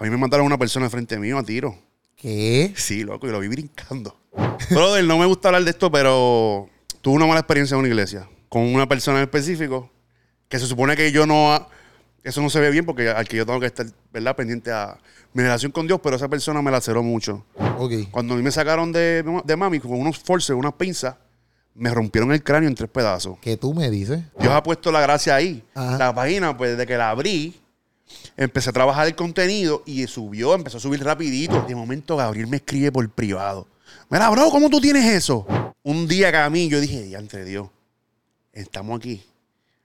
A mí me mataron a una persona frente mío a tiro. ¿Qué? Sí, loco, y lo vi brincando. Brother, no me gusta hablar de esto, pero tuve una mala experiencia en una iglesia con una persona en específico que se supone que yo no. Eso no se ve bien porque al que yo tengo que estar, ¿verdad? Pendiente a mi relación con Dios, pero esa persona me laceró mucho. Ok. Cuando a mí me sacaron de, de mami con unos forces, unas pinzas, me rompieron el cráneo en tres pedazos. ¿Qué tú me dices? Dios ha puesto la gracia ahí. Ajá. La página, pues desde que la abrí, empecé a trabajar el contenido y subió, empezó a subir rapidito. De momento Gabriel me escribe por privado. Mira, bro, ¿cómo tú tienes eso? Un día que a mí yo dije, entre Dios, estamos aquí.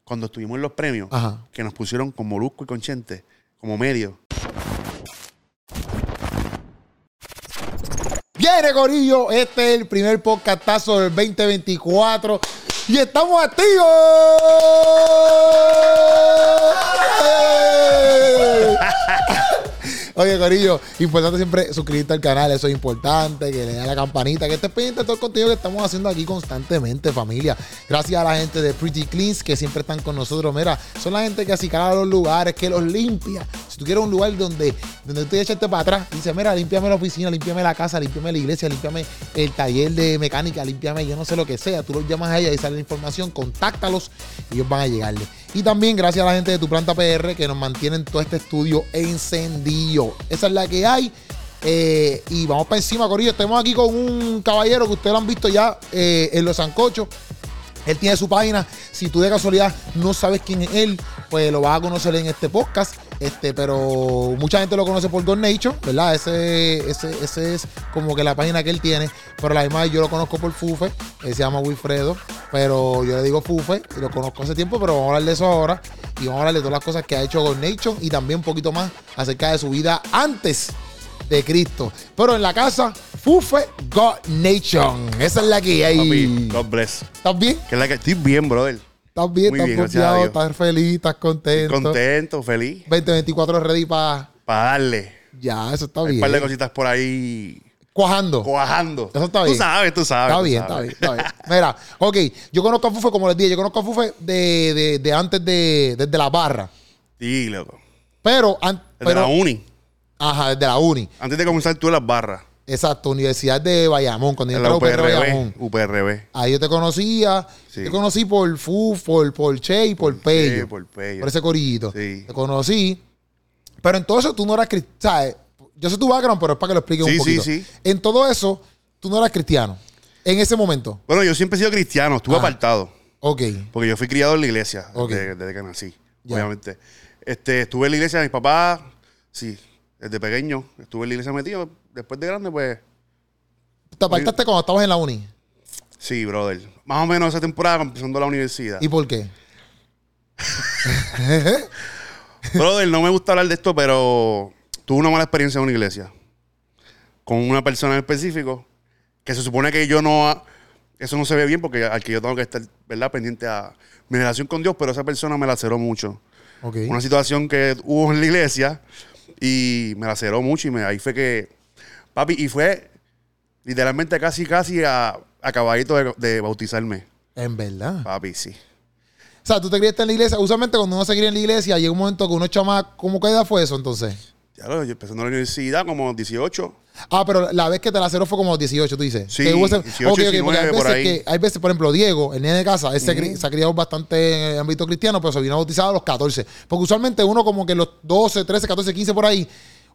Cuando estuvimos en los premios, Ajá. que nos pusieron con Molusco y con Chente, como medio. Viene, Corillo. Este es el primer podcastazo del 2024. Y estamos activos. Oye, Corillo, importante siempre suscribirte al canal, eso es importante, que le dé a la campanita, que estés pendiente de todo el contenido que estamos haciendo aquí constantemente, familia. Gracias a la gente de Pretty Cleans que siempre están con nosotros. Mira, son la gente que acicala los lugares, que los limpia. Si tú quieres un lugar donde, donde tú echarte para atrás, dice, mira, límpiame la oficina, límpiame la casa, límpiame la iglesia, límpiame el taller de mecánica, límpiame yo no sé lo que sea. Tú los llamas a ella y sale la información, contáctalos y ellos van a llegarle. Y también gracias a la gente de Tu Planta PR que nos mantienen todo este estudio encendido. Esa es la que hay. Eh, y vamos para encima, Corillo. Estamos aquí con un caballero que ustedes han visto ya eh, en Los Sancochos. Él tiene su página. Si tú de casualidad no sabes quién es él, pues lo vas a conocer en este podcast. Este, pero mucha gente lo conoce por Don Nation, ¿verdad? Ese, ese, ese es como que la página que él tiene. Pero la misma yo lo conozco por Fufe. Él se llama Wilfredo. Pero yo le digo Fufe y lo conozco hace tiempo, pero vamos a hablar de eso ahora. Y vamos a hablar de todas las cosas que ha hecho Don Nation y también un poquito más acerca de su vida antes de Cristo. Pero en la casa, Fufe God Nation. Esa es la que hay. Papi, God bless. ¿Estás bien? Que la que estoy bien, brother. ¿Estás bien? Muy ¿Estás bien, gracias a confiado? Dios. ¿Estás feliz? ¿Estás contento? Contento, feliz. 2024 ready para... Para darle. Ya, eso está Hay un bien. par de cositas por ahí Cuajando. cuajando. Eso está bien. Tú sabes, tú sabes. Está tú bien, está sabes. bien, está bien. Mira, ok, yo conozco a Fufe, como les dije, yo conozco a Fufe de, de, de antes de, desde la barra. Sí, loco. Pero, an- Desde pero la uni. ajá, desde la uni. Antes de comenzar tú en las barras. Exacto, Universidad de Bayamón, cuando yo En la Bayamón. UPRB. UPRB. Ahí yo te conocía, Sí. te conocí por Fu, por, por Che y por Pello. Sí, por Pello. por ese corillito. Sí. Te conocí. Pero en todo eso tú no eras cristiano. Yo sé tu background, pero es para que lo expliques Sí, un sí, poquito. sí. En todo eso, tú no eras cristiano. En ese momento. Bueno, yo siempre he sido cristiano. Estuve Ajá. apartado. Ok. Porque yo fui criado en la iglesia Ok. desde, desde que nací, obviamente. Este, estuve en la iglesia de mis papás, sí, desde pequeño. Estuve en la iglesia metido. Después de grande, pues, Te apartaste cuando estabas en la uni. sí, brother. Más o menos esa temporada empezando la universidad. ¿Y por qué? Brother, no me gusta hablar de esto, pero tuve una mala experiencia en una iglesia. Con una persona en específico, que se supone que yo no... Eso no se ve bien porque al que yo tengo que estar, ¿verdad? Pendiente a mi relación con Dios, pero esa persona me laceró mucho. Ok. Una situación que hubo en la iglesia y me laceró mucho y me, ahí fue que... Papi, y fue literalmente casi, casi a, a caballito de, de bautizarme. En verdad. Papi, sí. O sea, tú te criaste en la iglesia. Usualmente cuando uno se cría en la iglesia, llega un momento que uno chama. ¿Cómo qué edad fue eso entonces? Ya lo, yo empezando la universidad como 18. Ah, pero la vez que te la cero fue como los 18, tú dices. Sí, Que hubo ese- 18, Ok, ok, porque 19 hay por veces ahí. que, hay veces, por ejemplo, Diego, el nene de casa, él se, cri- se ha criado bastante en el ámbito cristiano, pero se vino bautizado a los 14. Porque usualmente uno como que los 12, 13, 14, 15 por ahí,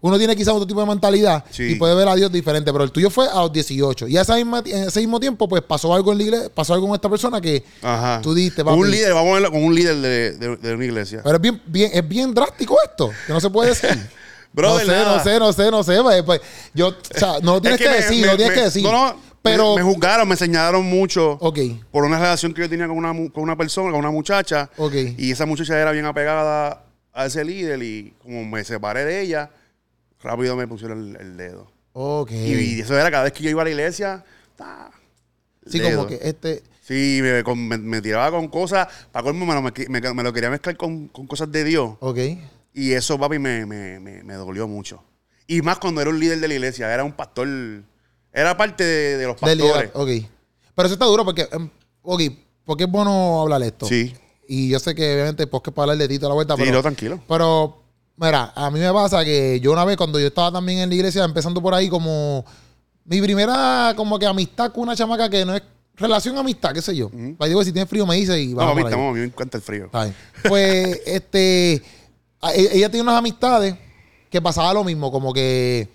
uno tiene quizás otro tipo de mentalidad Sí. y puede ver a Dios diferente, pero el tuyo fue a los 18. Y a esa misma- en ese mismo tiempo, pues pasó algo en la iglesia, pasó algo con esta persona que Ajá. tú diste, papi. Un líder, vamos a verlo con un líder de, de- de una iglesia. Pero es bien, bien, es bien drástico esto, que no se puede decir. Brother, no sé, no sé, no sé, no sé. pues, pues, yo, o sea, no lo tienes Es que, me- decir, me- no tienes me- que decir. No, no, pero, me, me juzgaron, me señalaron mucho por una relación que yo tenía con una, con una persona, con una muchacha. Y esa muchacha era bien apegada a ese líder y como me separé de ella, rápido me pusieron el, el dedo. Ok. Y, eso era cada vez que yo iba a la iglesia, ta, sí, dedo. como que este. Sí, me, con- me- me tiraba con cosas, para colmo me me, lo quería mezclar con, con cosas de Dios. Ok. Y eso, papi, me, dolió mucho. Y más cuando era un líder de la iglesia, era un pastor, era parte de, de los pastores. ok. Pero eso está duro porque, em, ok, porque es bueno hablar esto. Sí, Y yo sé que obviamente pues que para hablar de ti toda la vuelta, sí, pero, no, tranquilo. pero Mira, a mí me pasa que yo una vez cuando yo estaba también en la iglesia, empezando por ahí como mi primera como que amistad con una chamaca que no es relación amistad, qué sé yo. Ahí digo, si tienes frío me dice y No, vamos. a mí, estamos, a mí me encanta el frío. Pues, este, e- ella tiene unas amistades que pasaba lo mismo, como que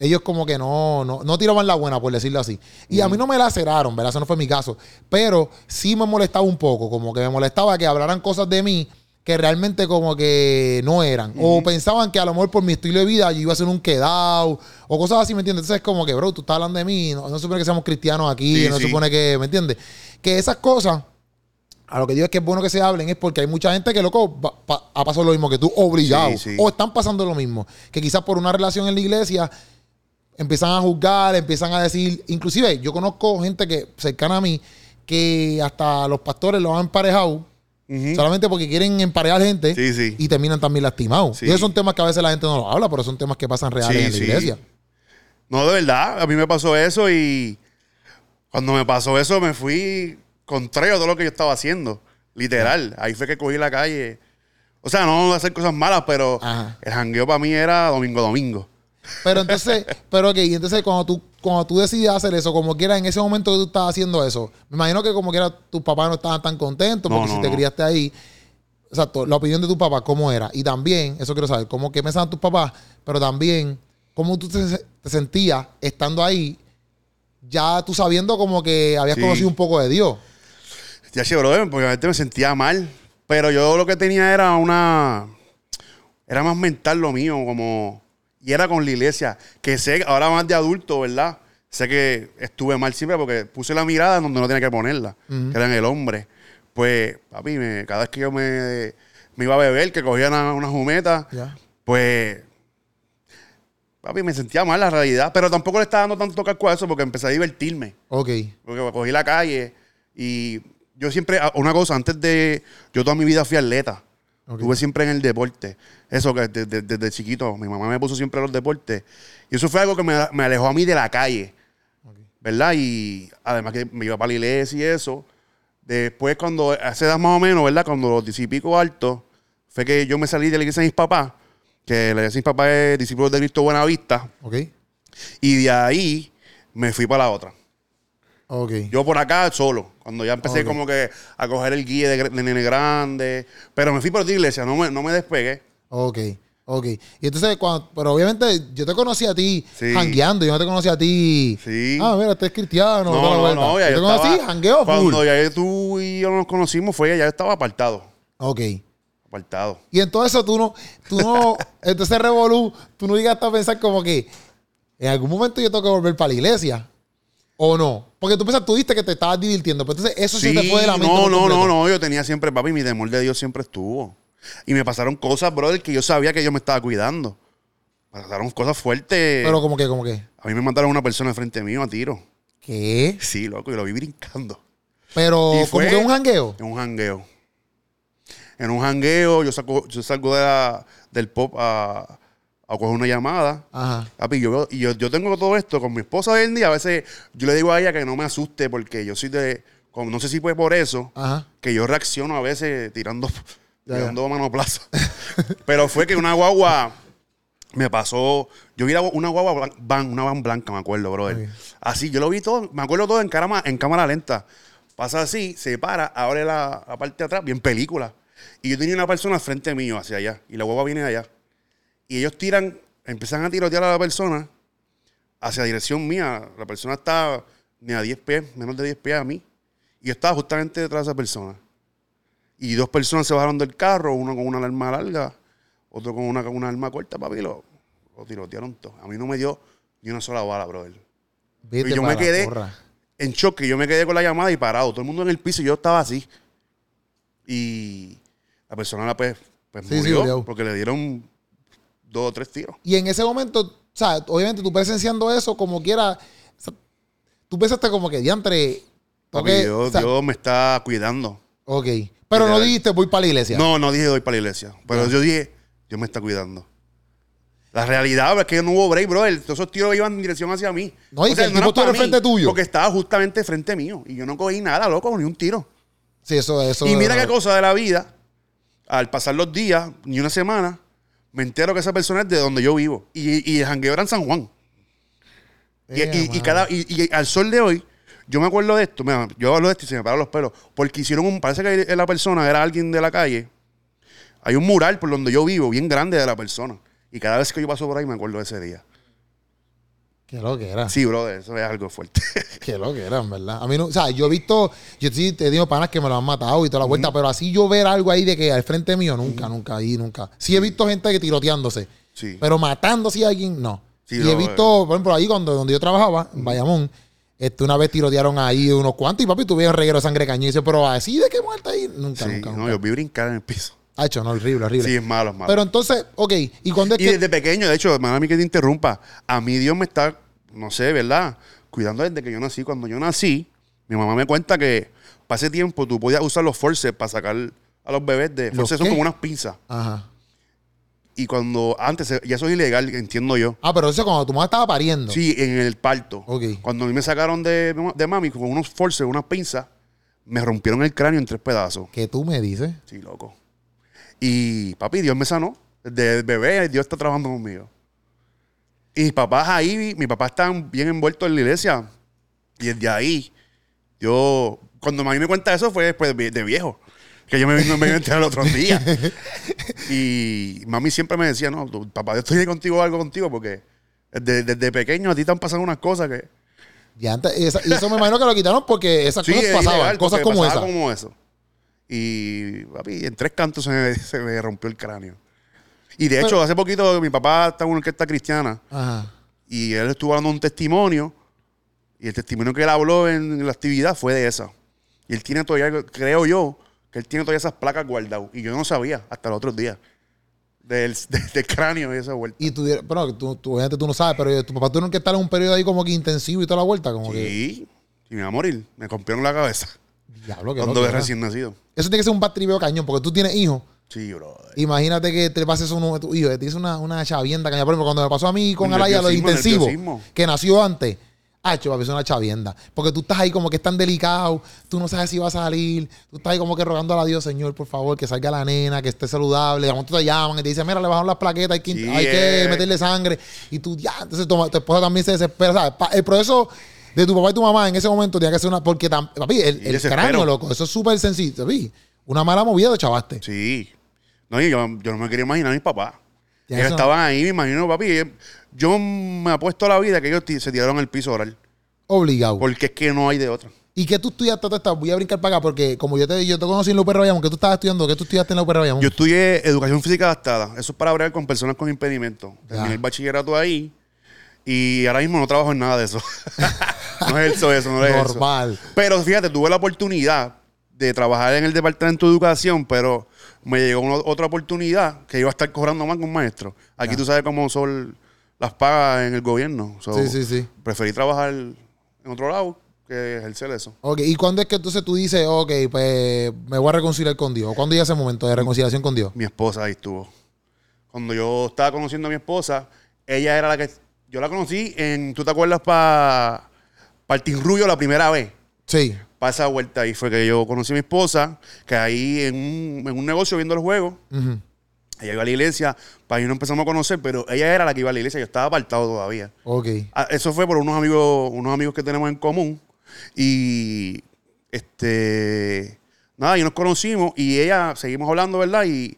ellos como que no, no, no tiraban la buena, por decirlo así. Y a mí no me laceraron, ¿verdad? Eso no fue mi caso. Pero sí me molestaba un poco, como que me molestaba que hablaran cosas de mí que realmente como que no eran. O pensaban que a lo mejor por mi estilo de vida yo iba a ser un quedado o cosas así, ¿me entiendes? Entonces es como que, bro, tú estás hablando de mí, no, no se supone que seamos cristianos aquí, Sí, no se sí. supone que, ¿me entiendes? Que esas cosas a lo que digo es que es bueno que se hablen es porque hay mucha gente que, loco, va- pa- ha pasado lo mismo que tú, obligado. Sí. O están pasando lo mismo. Que quizás por una relación en la iglesia empiezan a juzgar, empiezan a decir... Inclusive, yo conozco gente que cercana a mí que hasta los pastores los han emparejado Solamente porque quieren emparejar gente Sí, sí. y terminan también lastimados. Sí. Y esos son temas que a veces la gente no los habla, pero son temas que pasan reales en la iglesia. No, de verdad, a mí me pasó eso y cuando me pasó eso me fui contrario a todo lo que yo estaba haciendo. Literal. Ahí fue que cogí la calle. O sea, no hacer cosas malas, pero Ajá. el jangueo para mí era domingo domingo. Pero entonces, pero ok, y entonces cuando tú, cuando tú decides hacer eso, como quiera, en ese momento que tú estabas haciendo eso, me imagino que como quiera tus papás no estaban tan contentos, porque no, si te criaste ahí, exacto, la opinión de tu papá, ¿cómo era? Y también, eso quiero saber, cómo qué pensaban tus papás, pero también, cómo tú te, te sentías estando ahí, ya tú sabiendo como que habías Sí. conocido un poco de Dios. Ya che, brother, porque a veces me sentía mal. Pero yo lo que tenía era una. Era más mental lo mío, como. Y era con la iglesia. Que sé, ahora más de adulto, ¿verdad? Sé que estuve mal siempre porque puse la mirada donde no tenía que ponerla, Ujú. que era en el hombre. Pues, papi, me- cada vez que yo me, me iba a beber, que cogía una, una jumeta, Ya. pues. Papi, me sentía mal la realidad. Pero tampoco le estaba dando tanto casco a eso porque empecé a divertirme. Ok. Porque cogí la calle y yo siempre, una cosa, antes de, yo toda mi vida fui atleta. Ok. Estuve siempre en el deporte. Eso que desde, desde chiquito, mi mamá me puso siempre a los deportes. Y eso fue algo que me, me alejó a mí de la calle. Ok. ¿Verdad? Y además que me iba para la iglesia y eso. Después, cuando, hace edad más o menos, ¿verdad? Cuando los diez y pico altos, fue que yo me salí de la iglesia de mis papás, que la iglesia de mis papás es discípulos de Cristo Buenavista. Ok. Y de ahí me fui para la otra. Ok. Yo por acá solo, cuando ya empecé Ok. como que a coger el guía de, de nene grande, pero me fui por otra iglesia, no me, no me despegué. Ok, ok. Y entonces, cuando, pero obviamente yo te conocí a ti Sí. jangueando, yo no te conocí a ti. Sí. Ah, mira, este es cristiano. No, no, no, ya yo yo te conocí, jangueo full. Cuando ya tú y yo nos conocimos fue ya yo estaba apartado, Ok. apartado. Y en todo eso tú no, tú no, entonces Revolú, tú no llegaste a pensar como que en algún momento yo tengo que volver para la iglesia. ¿O no? Porque tú pensas, tú dijiste que te estabas divirtiendo, pero entonces eso se te fue de la mente. no, no, no, no, yo tenía siempre, papi, mi temor de Dios siempre estuvo. Y me pasaron cosas, brother, que yo sabía que yo me estaba cuidando. Pasaron cosas fuertes. Pero como que, como que, a mí me mandaron una persona frente mío a tiro. ¿qué? Sí, loco, y lo vi brincando. Pero Y como fue- que un jangueo. En un jangueo. En un jangueo, yo, saco, yo salgo de la- del pop a, a coger una llamada. Ajá. Papi, yo, yo, yo tengo todo esto con mi esposa hoy en día. A veces yo le digo a ella que no me asuste porque yo soy de. como no sé si fue por eso, Ajá. que yo reacciono a veces tirando, Ya, tirando mano plaza. Pero fue que una guagua me pasó. Yo vi una guagua blan- van, una van blanca, me acuerdo, brother. Así, yo lo vi todo, me acuerdo todo en cámara, en cámara lenta. Pasa así, se para, abre la, la parte de atrás, bien película. Y yo tenía una persona frente mío, hacia allá, y la guagua viene de allá. Y ellos tiran, empiezan a tirotear a la persona hacia dirección mía. La persona está ni a 10 pies, menos de 10 pies a mí. Y yo estaba justamente detrás de esa persona. Y dos personas se bajaron del carro, uno con una arma larga, otro con una, con una arma corta, papi, lo, lo tirotearon todo. A mí no me dio ni una sola bala, brother. Vete Y yo me quedé- porra. En choque, yo me quedé con la llamada y parado. Todo el mundo en el piso y yo estaba así. Y la persona la pues, pues Sí, murió porque le dieron dos o tres tiros. Y en ese momento, o sea, obviamente tú presenciando eso como quiera, o sea, tú pensaste como que diantre. tengo Papi, que- Dios, o sea, Dios me está cuidando. Ok. Pero no dijiste voy para la iglesia. No, no dije doy para la iglesia. Pero Ya. yo dije, Dios me está cuidando. La realidad es que no hubo break. Todos esos tiros iban en dirección hacia mí. No, y que el tipo eran estuvo para al frente tuyo. Porque estaba justamente frente mío. Y yo no cogí nada, loco, ni un tiro. Sí, eso, eso. Y mira qué cosa de la vida. Al pasar los días, ni una semana, me entero que esa persona es de donde yo vivo. Y, y el jangueo era en San Juan. Y, y- cada, y, y al sol de hoy, yo me acuerdo de esto, mira, yo hablo de esto y se me paran los pelos, porque hicieron un, parece que la persona era alguien de la calle, hay un mural por donde yo vivo, bien grande de la persona, y cada vez que yo paso por ahí me acuerdo de ese día. Qué lo que era. Sí, brother, eso es algo fuerte. Qué lo que era, en verdad. A mí no, o sea, yo he visto, yo sí te digo panas que me lo han matado y toda la vuelta, pero así yo ver algo ahí de que al frente mío, nunca, nunca, ahí, nunca. Sí he visto gente que tiroteándose, sí. pero matándose a alguien, no. Sí, y he visto, por ejemplo, ahí cuando, donde yo trabajaba, en Bayamón, este, una vez tirotearon ahí unos cuantos y papi tuvieron reguero sangre dice, pero así de que muerta ahí, nunca, Sí, nunca, no, yo vi brincar en el piso. Ha hecho, no, horrible, horrible. Sí, es malo, es malo. pero entonces, ok, ¿y cuando es y que...? desde pequeño, de hecho, hermano, a mí que te interrumpa, a mí Dios me está, no sé, ¿verdad? Cuidando desde que yo nací. Cuando yo nací, mi mamá me cuenta que para ese tiempo tú podías usar los forceps para sacar a los bebés de... ¿Los Forceps son como unas pinzas. Ajá. Y cuando antes, ya eso es ilegal, entiendo yo. Ah, pero eso cuando tu mamá estaba pariendo. Sí, en el parto. Ok. Cuando a mí me sacaron de, de mami con unos forceps, unas pinzas, me rompieron el cráneo en tres pedazos. ¿Qué tú me dices? Sí, loco. Y papi, Dios me sanó. Desde bebé, Dios está trabajando conmigo. Y mis papás ahí, mi papá está bien envuelto en la iglesia. Y desde ahí, yo, cuando mami me cuenta eso, fue después de, de viejo. Que yo me vine, me vine a enterar el otro día. y mami siempre me decía, no, tu- papá, yo estoy contigo algo contigo porque desde, desde pequeño a ti te han pasado unas cosas que... Y, antes, esa- y eso me imagino que lo quitaron porque esas Sí, cosas pasaban, ilegal, cosas como pasaba esa. como eso. Y, papi, en tres cantos se me, se me rompió el cráneo. Y de Pero- hecho, hace poquito mi papá está en una orquesta cristiana Ajá. y él estuvo dando un testimonio. Y el testimonio que él habló en la actividad fue de esa. Y él tiene todavía, creo yo, que él tiene todavía esas placas guardadas. Y yo no sabía hasta los otros días. Del, del- del cráneo y esa vuelta. Y tú, pero tú, tú, obviamente tú no sabes, pero tu papá tuvieron que estar en un periodo ahí como que intensivo y toda la vuelta, como que. Sí, y me iba a morir. Me rompieron la cabeza Diablo, que cuando es recién nacido. Eso tiene que ser un batribeo cañón, porque tú tienes hijos. Sí, bro. Imagínate que te pases uno de tus hijos, te dice una, una chavienda cañón. Por ejemplo, cuando me pasó a mí con Alaya lo intensivo, que nació antes. Ah, papi, es una chavienda. Porque tú estás ahí como que es tan delicado, tú no sabes si va a salir, tú estás ahí como que rogando a Dios, Señor, por favor, que salga la nena, que esté saludable. De momento te llaman y te dicen, mira, le bajaron las plaquetas, hay que, hay que eh. meterle sangre. Y tú ya, entonces tu, tu esposa también se desespera. ¿sabes? El proceso de tu papá y tu mamá en ese momento tenía que ser una. Porque, tam- papi, el, el cráneo, loco, eso es súper sencillo. papi. Una mala movida chavaste. Sí. No, yo, yo no me quería imaginar a mis papás. Ellos estaban ahí, me imagino, papi. Yo me apuesto a la vida que ellos se tiraron al piso a orar. Obligado. Porque es que no hay de otra. ¿Y qué tú estudiaste? Voy a brincar para acá porque como yo te, yo te conocí en la UPR Bayamón, ¿qué tú estabas estudiando? ¿Qué tú estudiaste en la UPR Bayamón? Yo estudié educación física adaptada. Eso es para hablar con personas con impedimento. Terminé el bachillerato ahí. Y ahora mismo no trabajo en nada de eso. no es eso, eso, no es eso. Normal. Pero fíjate, tuve la oportunidad de trabajar en el departamento de educación, pero me llegó una- otra oportunidad que iba a estar cobrando más que un maestro. Aquí Ya. tú sabes cómo son las pagas en el gobierno. So, Sí, sí, sí. Preferí trabajar en otro lado que ejercer eso. Ok, ¿y cuándo es que entonces tú dices, ok, pues me voy a reconciliar con Dios? ¿Cuándo llega ese momento de reconciliación con Dios? Mi esposa ahí estuvo. Cuando yo estaba conociendo a mi esposa, ella era la que... Yo la conocí en... ¿Tú te acuerdas para el Team Rubio la primera vez? Sí. Para esa vuelta ahí fue que yo conocí a mi esposa, que ahí en un, en un negocio viendo el juego, Ujú. Ella iba a la iglesia, para ahí nos empezamos a conocer, pero ella era la que iba a la iglesia, yo estaba apartado todavía. Ok. Ah, Eso fue por unos amigos, unos amigos que tenemos en común. Y este nada, y nos conocimos y ella, seguimos hablando, ¿verdad? Y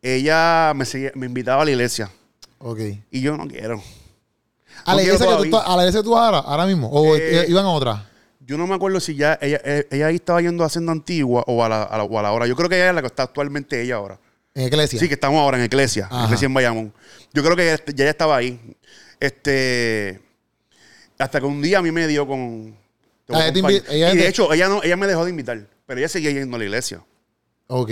ella me, seguía- me invitaba a la iglesia. Ok. Y yo no quiero. ¿A la, quiero iglesia que tú, ¿A la iglesia que tú vas ahora, ahora mismo? ¿O Eh, iban a otra? Yo no me acuerdo si ya ella, eh, ella ahí estaba yendo a Hacienda Antigua o a la, a la- o a la hora. Yo creo que ella es la que está actualmente ella ahora. En iglesia. Sí, que estamos ahora en Iglesia, Ajá. Iglesia en Bayamón. Yo creo que ya, ya ella estaba ahí. Este. Hasta que un día a mí me dio con. Ah, ella y de te- hecho, ella, no, ella me dejó de invitar, pero ella seguía yendo a la iglesia. Ok.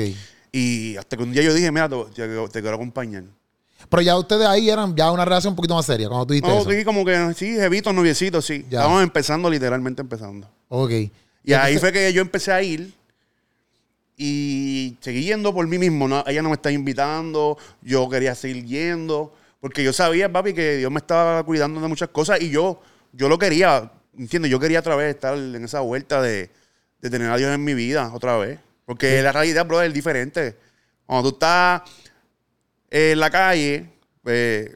Y hasta que un día yo dije, mira, te, quiero acompañar. Pero ya ustedes ahí eran ya una relación un poquito más seria cuando tú dijiste No, eso. dije como que sí, jevitos, noviecitos, sí. Ya. Estábamos empezando, literalmente empezando. Ok. Y ahí fue que yo empecé a ir y seguí yendo por mí mismo. ¿no? Ella no me estaba invitando, yo quería seguir yendo, porque yo sabía, papi, que Dios me estaba cuidando de muchas cosas y yo, yo lo quería, ¿entiendes? Yo quería otra vez estar en esa vuelta de, de tener a Dios en mi vida otra vez. Porque la realidad, brother, es diferente. Cuando tú estás en la calle, pues,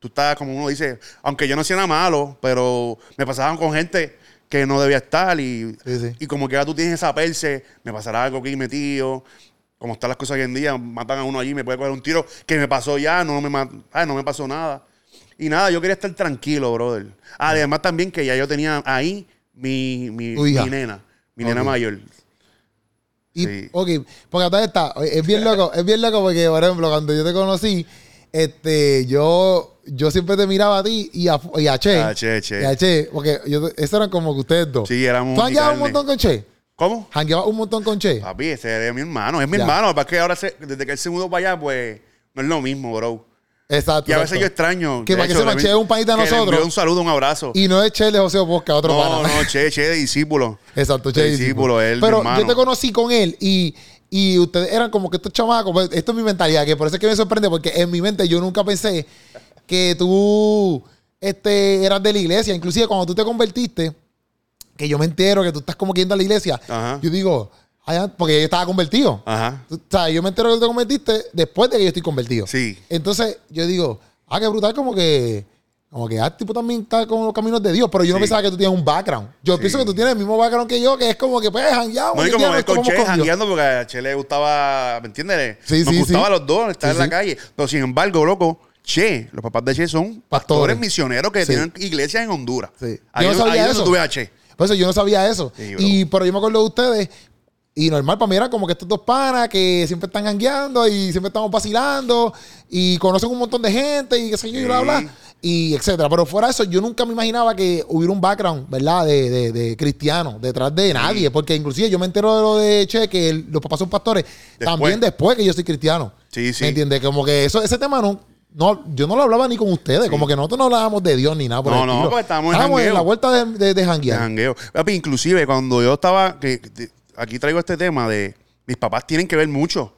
tú estás, como uno dice, aunque yo no hacía nada malo, pero me pasaban con gente que no debía estar y, Sí, sí. y como que ahora tú tienes esa perse, me pasará algo aquí metido. Como están las cosas hoy en día, matan a uno allí, me puede coger un tiro que me pasó ya, no me, ah, no me pasó nada. Y nada, yo quería estar tranquilo, brother. Además también que ya yo tenía ahí mi, mi, mi nena, mi nena mayor. Y, Sí. Ok, porque acá está, es bien loco, es bien loco porque, por ejemplo, cuando yo te conocí, este, yo, yo siempre te miraba a ti y a, y a Che. A Che, Che. Y a Che, porque yo, eso eran como que ustedes dos. Sí, éramos ¿Tú jangueabas un montón con Che? ¿Cómo? ¿Jangueabas un montón con Che? Papi, ese es mi hermano. Es mi Ya. hermano. Para que ahora, se- desde que él se mudó para allá, pues no es lo mismo, bro. Exacto. Y a veces yo extraño. Que para que hecho, sepan, le- Che es un que le nosotros. un saludo, un abrazo. Y no es Che de José Bosca, otro no, pana. no, che, che, de discípulo. Exacto, Che. De discípulo. él, Pero yo te conocí con él y, y ustedes eran como que estos chamacos. pues, esto es mi mentalidad, que por eso es que me sorprende, porque en mi mente yo nunca pensé que tú este, eras de la iglesia. Inclusive cuando tú te convertiste, que yo me entero que tú estás como que yendo a la iglesia, Ajá. yo digo, "Ay, ah", porque yo estaba convertido. Ajá. Tú- O sea, yo me entero que tú te convertiste después de que yo estoy convertido. Sí. Entonces, yo digo, ah, qué brutal, como que, como que ah, tipo también está con los caminos de Dios, pero yo no pensaba que tú tienes un background. Yo Sí. pienso que tú tienes el mismo background que yo, que es como que, pues, jangueado. No, y como nos con Che jangueando porque a Che le gustaba, ¿me entiendes? Sí, Nos sí, gustaba a los dos estar en la calle. Pero sin embargo, loco, Che, los papás de Che son Pastores. pastores misioneros que Sí. tienen iglesias en Honduras. Sí. Ahí, Yo no sabía ahí es donde eso. tú ves a Che. Por eso yo no sabía eso. Sí, y pero yo me acuerdo de ustedes. Y normal para mí era como que estos dos panas que siempre están jangueando y siempre estamos vacilando y conocen un montón de gente y qué sé yo, y bla, bla, y etcétera. Pero fuera de eso, yo nunca me imaginaba que hubiera un background, ¿verdad? De, de, de cristiano detrás de nadie. Porque inclusive yo me entero de lo de Che, que el- los papás son pastores, también después que yo soy cristiano. Sí, sí. ¿Me entiendes? Como que eso, ese tema no, no, yo no lo hablaba ni con ustedes. Como que nosotros no hablábamos de Dios ni nada por No, el no, porque estábamos en Estábamos en la vuelta de, de, de jangueo. Inclusive cuando yo estaba, que, de- aquí traigo este tema de mis papás tienen que ver mucho.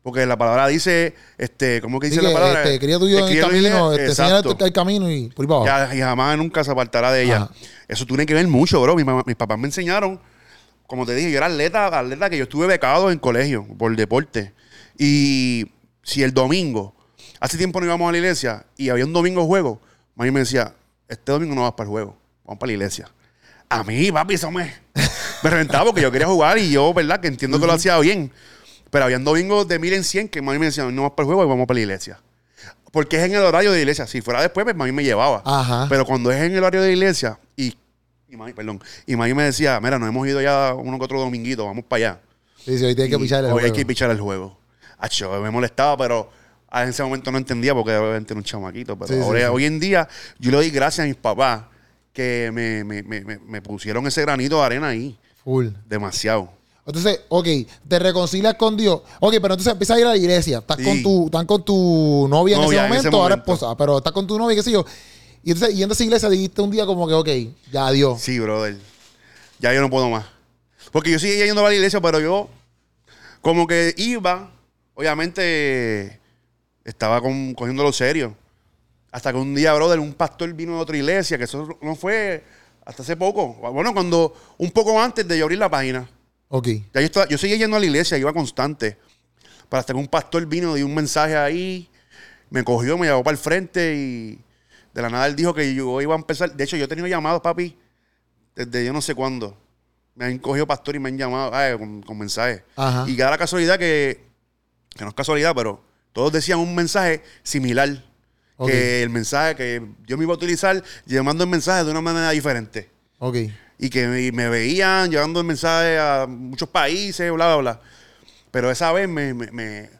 Porque la palabra dice, este, ¿cómo que dice la palabra? este, cría tuyo en el camino, este, exacto. el camino y por abajo. Ya, y jamás nunca se apartará de ella. Ajá. Eso tiene que ver mucho, bro. Mi mamá- mis papás me enseñaron, como te dije, yo era atleta, atleta que yo estuve becado en colegio por deporte. Y si el domingo, hace tiempo no íbamos a la iglesia y había un domingo juego, mami me decía, este domingo no vas para el juego, vamos para la iglesia. A mí, papi, eso me, me reventaba porque yo quería jugar y yo, ¿verdad? Que entiendo que lo hacía bien. Pero había domingos de mil en cien que mami me decía, no vas para el juego y vamos para la iglesia. Porque es en el horario de iglesia. Si fuera después, pues mami me llevaba. Ajá. Pero cuando es en el horario de iglesia y, y mami, perdón, y mami me decía, mira, nos hemos ido ya uno que otro dominguito, vamos para allá. Sí, sí, hoy tienes que pichar el hoy hay juego. que pichar el juego. Acho, me molestaba, pero en ese momento no entendía porque obviamente era un chamaquito. Pero Sí, ahora- sí. hoy en día yo le doy gracias a mis papás que me, me- me- me- pusieron ese granito de arena ahí. Full. Demasiado. Entonces, ok, te reconcilias con Dios. Ok, pero entonces empiezas a ir a la iglesia. Estás con tu, están con tu novia en, Novia ese, en momento, ahora esposa, pero estás con tu novia, qué sé yo. Y entonces, yendo a esa iglesia, dijiste un día como que, ok, ya adiós. Sí, brother. Ya yo no puedo más. Porque yo seguía yendo a la iglesia, pero yo como que iba, obviamente estaba con, cogiéndolo serio. Hasta que un día, brother, un pastor vino de otra iglesia, que eso no fue hasta hace poco. Bueno, cuando, un poco antes de yo abrir la página. Ok. Ya yo, estaba- yo seguía yendo a la iglesia, iba constante. Pero hasta que un pastor vino, dio un mensaje ahí, me cogió, me llevó para el frente y de la nada él dijo que yo iba a empezar. De hecho, yo he tenido llamados, papi, desde yo no sé cuándo. Me han cogido pastor y me han llamado ah, con, con mensajes. Ajá. Y da la casualidad que, que no es casualidad, pero todos decían un mensaje similar. Que el mensaje que yo me iba a utilizar llevando el mensaje de una manera diferente Ok. y que me, me veían llevando el mensaje a muchos países, bla, bla, bla. Pero esa vez me, me, me-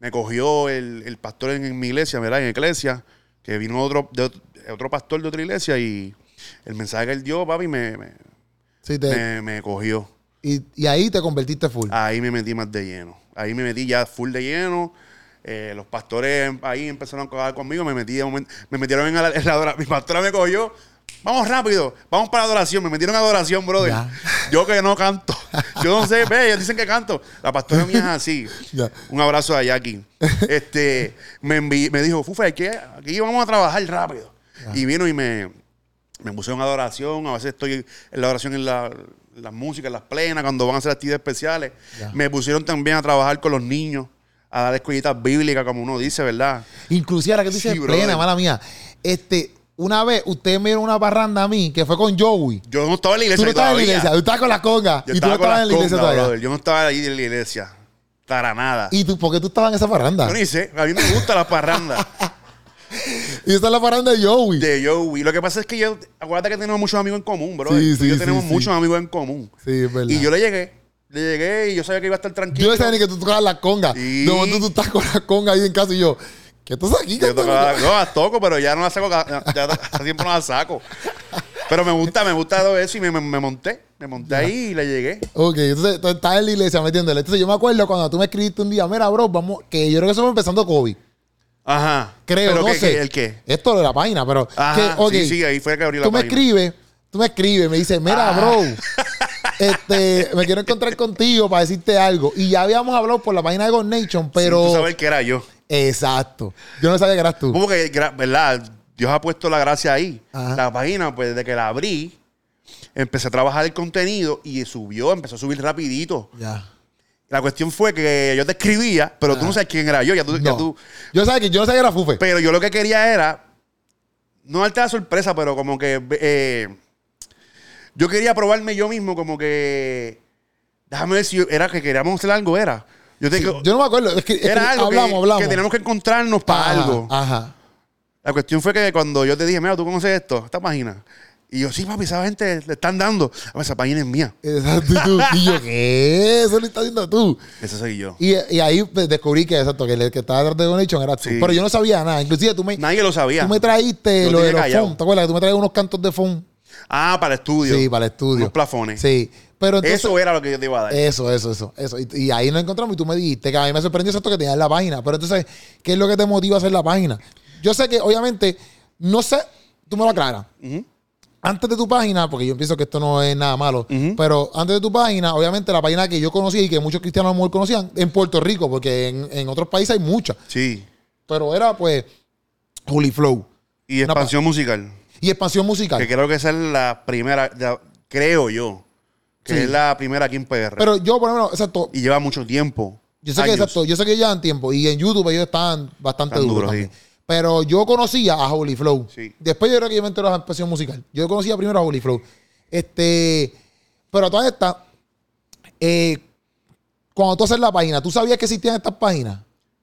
me cogió el, el pastor en, en mi iglesia, ¿verdad? En la iglesia, que vino otro, de otro, pastor de otra iglesia y el mensaje que él dio, papi, me, me, Sí, te- me- me cogió. y, y ahí te convertiste full. Ahí me metí más de lleno. Ahí me metí ya full de lleno. Eh, los pastores ahí empezaron a coger conmigo. Me metí de momento- me metieron en la, en la adora- Mi pastora me cogió. Vamos rápido, vamos para la adoración. Me metieron a adoración, brother. Ya. Yo que no canto. Yo no sé, ve, ellos dicen que canto. La pastora mía es así. Ya. Un abrazo a Jackie. Este, me, envi- me dijo, Fufa, aquí, aquí vamos a trabajar rápido. Y vino y me, me puse en adoración. A veces estoy en la oración en la, las músicas, en las plenas, cuando van a hacer actividades especiales. Me pusieron también a trabajar con los niños, a dar escuelitas bíblicas, como uno dice, ¿verdad? Inclusive ahora que tú Sí, dices brother. plena, mala mía. Este, una vez usted me dio una parranda a mí que fue con Joey. Yo no estaba en la iglesia Tú no estabas en la iglesia, tú estabas con la conga. Yo y tú no estabas las en la iglesia congas, todavía. Yo no estaba ahí en la iglesia. Para nada. ¿Y tú, por qué tú estabas en esa parranda? Yo ni sé. A mí me gustan las parrandas Y esa es la parranda de Joey. de Joey. Lo que pasa es que yo... Acuérdate que tenemos muchos amigos en común, bro. Sí, y yo sí, tenemos sí, muchos sí. amigos en común. Sí, es verdad. Y yo le llegué. Le llegué y yo sabía que iba a estar tranquilo. Yo decía ni que tú tocabas la conga. Sí. De momento tú estás con la conga ahí en casa y yo, ¿qué estás aquí? Yo tocaba, no, las toco, pero ya no las saco, ya, ya hace tiempo no las saco. Pero me gusta, me gusta todo eso y me, me- me monté. Me monté ahí y le llegué. Ok, entonces tú estás en la iglesia metiéndole. Entonces yo me acuerdo cuando tú me escribiste un día, mira, bro, vamos, que yo creo que fue empezando COVID. Ajá. Creo, ¿Pero no qué, sé. qué, ¿El qué? Esto de la página, pero. Ajá, que, ok, sí, sí, ahí fue que abrí la tú me página. escribes, tú me escribes, me dices, mira, Ah. bro, este, me quiero encontrar contigo para decirte algo. Y ya habíamos hablado por la página de God Nation, pero. Sin tú saber que era yo. Exacto. Yo no sabía que eras tú. Como que, ¿verdad? Dios ha puesto la gracia ahí. Ajá. La página, pues desde que la abrí, empecé a trabajar el contenido y subió, empezó a subir rapidito. Ya. La cuestión fue que yo te escribía, pero tú no sabes quién era yo. Ya tú, ya tú- Yo sabía que yo no sabía que era Fufe. pero yo lo que quería era, no darte la sorpresa, pero como que eh, yo quería probarme yo mismo, como que, déjame ver si era que queríamos hacer algo, era. Yo te Yo no me acuerdo. Es que, es que era algo hablamos, que, hablamos. que teníamos que encontrarnos para Ajá, algo. Ajá. La cuestión fue que cuando yo te dije, mira, ¿tú conoces esto? Esta página. Y yo, sí, papi, esa gente le están dando. A ver, esa página es mía. Exacto. Y, tú, y yo, ¿qué? Eso lo estás haciendo tú. Ese soy yo. Y, y ahí pues, descubrí que, exacto, que el que estaba detrás de Donation era tú. Sí. Pero yo no sabía nada. Inclusive tú me, Nadie lo sabía. tú me traíste Yo lo de los phone. ¿Te acuerdas que tú me traías unos cantos de phone? Ah, para el estudio. Sí, para el estudio. Unos plafones. Sí. Pero entonces, Eso era lo que yo te iba a dar. Eso, eso, eso. eso. Y, y ahí nos encontramos y tú me dijiste que a mí me sorprendió esto que tenías la página. Pero entonces, ¿qué es lo que te motiva a hacer la página? Yo sé que, obviamente, no sé, tú me lo aclaras. Antes de tu página, porque yo pienso que esto no es nada malo, pero antes de tu página, obviamente la página que yo conocía y que muchos cristianos mejor conocían, en Puerto Rico, porque en, en otros países hay muchas, Sí. pero era pues Holy Flow Y expansión musical. Y expansión musical. Que creo que esa es la primera, ya- creo yo, que Sí. es la primera aquí en PR. Pero yo, por ejemplo, exacto, y lleva mucho tiempo. Yo sé que años. exacto, yo sé que llevan tiempo y en YouTube ellos están bastante Están duros. duros, también. sí. Pero yo conocía a Holy Flow. Sí. Después yo creo que yo me enteré de la expresión musical. Yo conocía primero a Holy Flow. Este, pero a todas estas, eh, cuando tú haces la página, ¿tú sabías que existían estas páginas?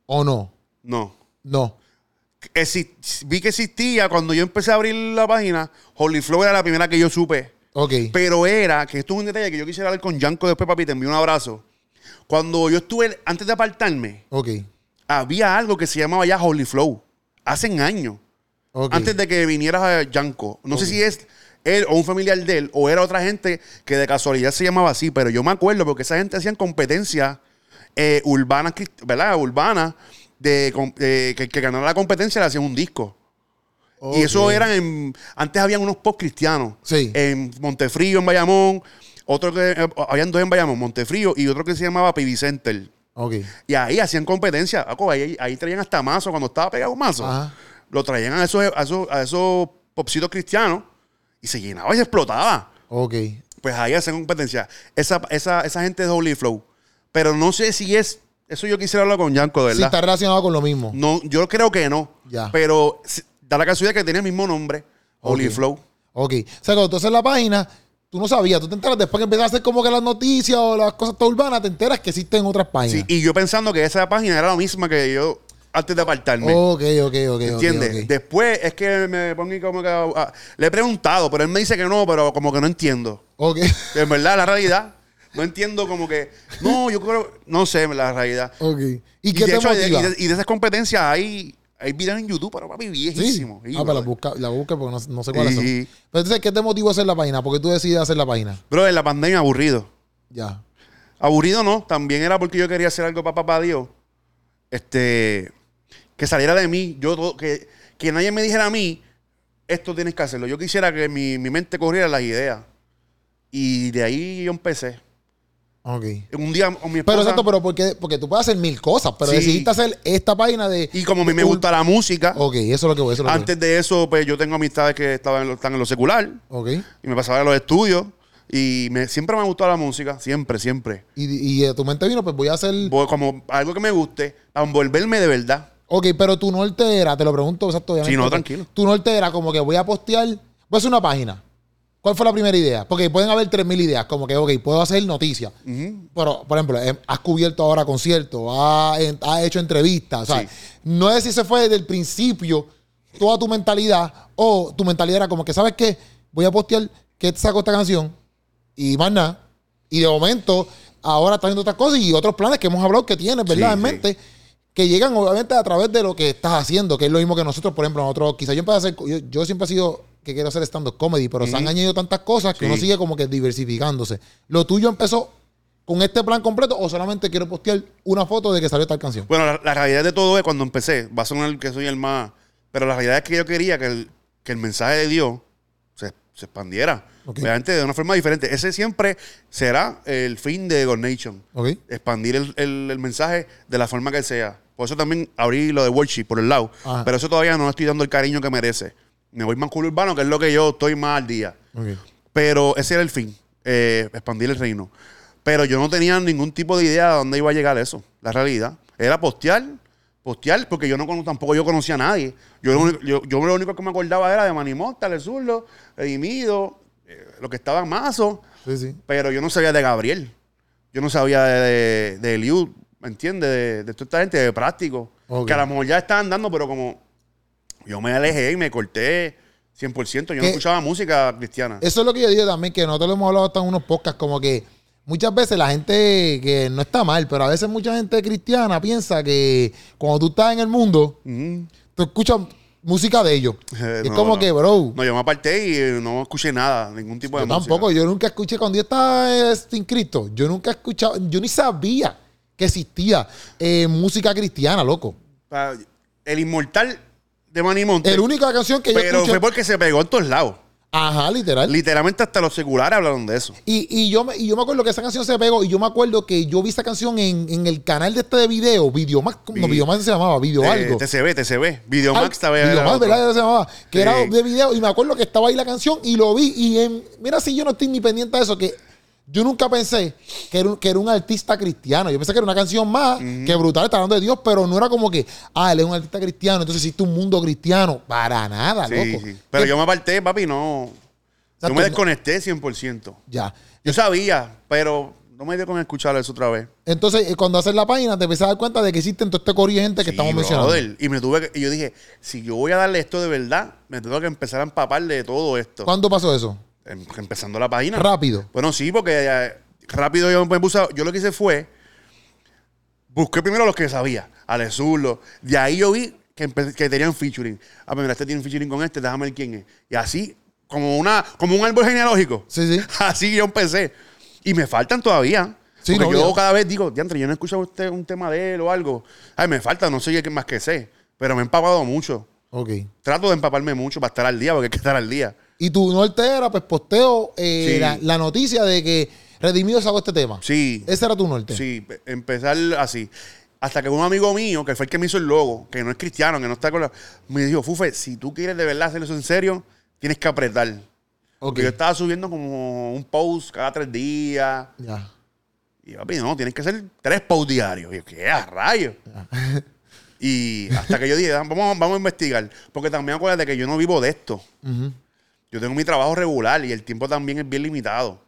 ¿O no? No. No. Vi que existía cuando yo empecé a abrir la página. Holy Flow era la primera que yo supe. Ok. Pero era, que esto es un detalle que yo quisiera hablar con Yanko después, papi, te envío un abrazo. Cuando yo estuve, antes de apartarme, había algo que se llamaba ya Holy Flow. Hace años. ok. Antes de que viniera Yanko. No sé si es él o un familiar de él o era otra gente que de casualidad se llamaba así, pero yo me acuerdo porque esa gente hacían competencias eh, urbanas, ¿verdad? Urbanas, de, eh, que, que ganara la competencia le hacían un disco. Y eso eran en. Antes habían unos post cristianos. Sí. En Montefrío, en Bayamón. Otro que. eh, habían dos en Bayamón, Montefrío y otro que se llamaba PV Center. Ok. Y ahí hacían competencia. Aco, Ahí, ahí traían hasta mazo. Cuando estaba pegado un mazo, Ajá. lo traían a esos, a esos, a esos popsitos cristianos y se llenaba y se explotaba. Ok. Pues ahí hacían competencia. Esa, esa, esa gente es Holy Flow. Pero no sé si es. Eso yo quisiera hablar con Yanko, de verdad. está relacionado con lo mismo. No, yo creo que no. Ya. Pero si- da la casualidad que tiene el mismo nombre, Holy Ok. Flow. Ok. O sea, cuando tú haces la página, tú no sabías, tú te enteras después que empiezas a hacer como que las noticias o las cosas todas urbanas, te enteras que existen otras páginas. Sí, y yo pensando que esa página era la misma que yo antes de apartarme. Ok, ok, ok. ¿Entiendes? Después es que me pongo como que. le he preguntado, pero él me dice que no, pero como que no entiendo. Ok. En verdad, la realidad. No entiendo como que. No, yo creo. No sé la realidad. ok. ¿Y qué de te hecho, y motiva? y, de, y de esas competencias hay, hay videos en YouTube, pero papi, Sí. viejísimos. Sí, ah, pero la busca, la busca porque no, no sé cuáles son. Sí. Pero entonces, ¿qué te motivó a hacer la página? Porque tú decides hacer la página. Bro, en la pandemia aburrido. Ya. Aburrido no, también era porque yo quería hacer algo para papá Dios. Este, que saliera de mí, yo que, que nadie me dijera a mí, esto tienes que hacerlo. Yo quisiera que mi, mi mente corriera las ideas. Y de ahí yo empecé. Ok. Un día mi esposa. Pero exacto, pero porque, porque tú puedes hacer mil cosas, pero Sí. decidiste hacer esta página de. y como a mí me gusta la música, Ok, eso es lo que voy, lo que antes de eso, pues yo tengo amistades que estaban en lo- están en lo secular. Ok. Y me pasaba a los estudios. Y me, siempre me ha gustado la música, siempre, siempre. Y, y de tu mente vino, pues voy a hacer. Voy como algo que me guste, para envolverme de verdad. Ok, pero tu norte era, te lo pregunto exacto. Sí, no, tranquilo. Tu norte era como que voy a postear, voy a hacer una página. ¿Cuál fue la primera idea? Porque pueden haber 3.000 ideas, como que, ok, puedo hacer noticias. Ujú. Pero, por ejemplo, eh, has cubierto ahora conciertos, has, hecho entrevistas. O sea, Sí. no es si se fue desde el principio toda tu mentalidad o tu mentalidad era como que, ¿sabes qué? Voy a postear que saco esta canción y más nada. Y de momento, ahora estás haciendo otras cosas y otros planes que hemos hablado que tienes, ¿verdad? Sí, en sí. mente. Que llegan obviamente a través de lo que estás haciendo, que es lo mismo que nosotros, por ejemplo, nosotros, quizás yo empecé a hacer, yo, yo siempre he sido que quiero hacer stand-up comedy, pero se han añadido tantas cosas que uno sigue como que diversificándose. ¿Lo tuyo empezó con este plan completo o solamente quiero postear una foto de que salió tal canción? Bueno, la, la realidad de todo es cuando empecé, va a sonar que soy el más, pero la realidad es que yo quería que el, que el mensaje de Dios se, se expandiera. Ok. Obviamente de una forma diferente. Ese siempre será el fin de God Nation. Expandir el, el- el mensaje de la forma que sea. Por eso también abrí lo de worship por el lado. Ajá. Pero eso todavía no le estoy dando el cariño que merece. Me voy más culo urbano, que es lo que yo estoy más al día. Pero ese era el fin, eh, expandir el reino. Pero yo no tenía ningún tipo de idea de dónde iba a llegar eso, la realidad. Era postear, postear, porque yo no tampoco yo conocía a nadie. Yo, lo único- yo, yo lo único que me acordaba era de Manimota, El Zurdo, Edimido, eh, lo que estaba en Mazo, Sí, sí. pero yo no sabía de Gabriel. Yo no sabía de, de, de Eliud, ¿me entiendes? De, de toda esta gente, de práctico. Que a lo mejor ya estaban dando, pero como yo me alejé y me corté 100%, yo no escuchaba música cristiana. Eso es lo que yo digo también, que nosotros lo hemos hablado hasta en unos podcasts, como que muchas veces la gente, que no está mal, pero a veces mucha gente cristiana piensa que cuando tú estás en el mundo, tú escuchas música de ellos. Eh, es no, como no. que, bro, No, yo me aparté y eh, no escuché nada, ningún tipo de yo música. tampoco, yo nunca escuché, cuando yo estaba eh, sin Cristo, yo nunca escuchaba, yo ni sabía que existía eh, música cristiana, loco. El inmortal de Manny Monte. La única canción que yo pero escuché, fue porque se pegó en todos lados. ajá, literal. Literalmente hasta los seculares hablaron de eso. Y, y yo me, y yo me acuerdo que esa canción se pegó y yo me acuerdo que yo vi esa canción en, en el canal de este de video, Videomax, no, Vi- Videomax se llamaba, Video Eh, algo. TCB, TCB. Videomax estaba Videomax. ¿verdad? Se llamaba. Que Sí. era de video y me acuerdo que estaba ahí la canción y lo vi y en, mira si yo no estoy ni pendiente de eso, que yo nunca pensé que era, un, que era un artista cristiano. Yo pensé que era una canción más, que brutal, está hablando de Dios, pero no era como que, ah, él es un artista cristiano, entonces existe un mundo cristiano. Para nada, Sí, loco. sí. Pero Que- yo me aparté, papi, no. Exacto, yo me desconecté 100%. Ya. Yo sabía, pero no me dio con escuchar eso otra vez. Entonces, eh, cuando haces la página, te empiezas a dar cuenta de que existen todo este corriente que Sí, estamos mencionando. brother. Y me tuve que, y yo dije, si yo voy a darle esto de verdad, me tengo que empezar a empapar de todo esto. ¿Cuándo pasó eso? Em- Empezando la página. Rápido. Bueno, sí, porque eh, rápido yo me puse. a- Yo lo que hice fue. Busqué primero los que sabía. Zurdo. De ahí yo vi que, empe- que tenían featuring. Ah, pues mira, este tiene featuring con este, déjame ver quién es. Y así, como una como un árbol genealógico. Sí, sí. Así yo empecé. Y me faltan todavía. Sí, porque no, yo ya. cada vez digo, diantre, yo no he escuchado usted un tema de él o algo. Ay, me falta, no sé qué más que sé. Pero me he empapado mucho. Ok. Trato de empaparme mucho para estar al día, porque hay que estar al día. Y tu norte era, pues, posteo eh, Sí. la, la noticia de que Redimido sacó este tema. Sí. Ese era tu norte. Sí, pe- empezar así. Hasta que un amigo mío, que fue el que me hizo el logo, que no es cristiano, que no está con la... Me dijo, Fufe, si tú quieres de verdad hacer eso en serio, tienes que apretar. Ok. Porque yo estaba subiendo como un post cada tres días. Ya. Y papi, no, tienes que hacer tres posts diarios. Y yo, ¿qué a rayos? y hasta que yo dije, vamos, vamos a investigar. Porque también acuérdate que yo no vivo de esto. Ujú. Yo tengo mi trabajo regular y el tiempo también es bien limitado.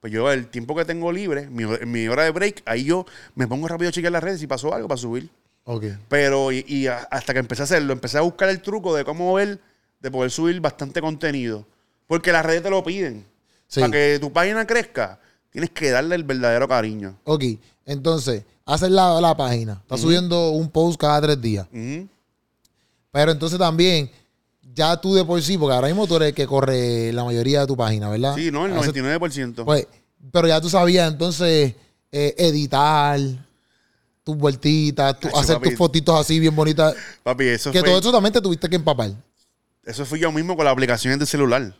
Pues yo, el tiempo que tengo libre, mi, en mi hora de break, ahí yo me pongo rápido a chequear las redes si pasó algo para subir. Ok. Pero, y, hasta que empecé a hacerlo, empecé a buscar el truco de cómo ver, de poder subir bastante contenido. Porque las redes te lo piden. Sí. Para que tu página crezca, tienes que darle el verdadero cariño. Ok. Entonces, haces la, la página. Estás subiendo un post cada tres días. Pero entonces también, ya tú de por sí, porque ahora mismo tú eres el que corre la mayoría de tu página, ¿verdad? Sí, no, el Haces- 99%. Pues, pero ya tú sabías entonces eh, editar tus vueltitas, tu- hacer papi. tus fotitos así bien bonitas. Papi, eso Que fue, todo eso también te tuviste que empapar. eso fui yo mismo con las aplicaciones de celular.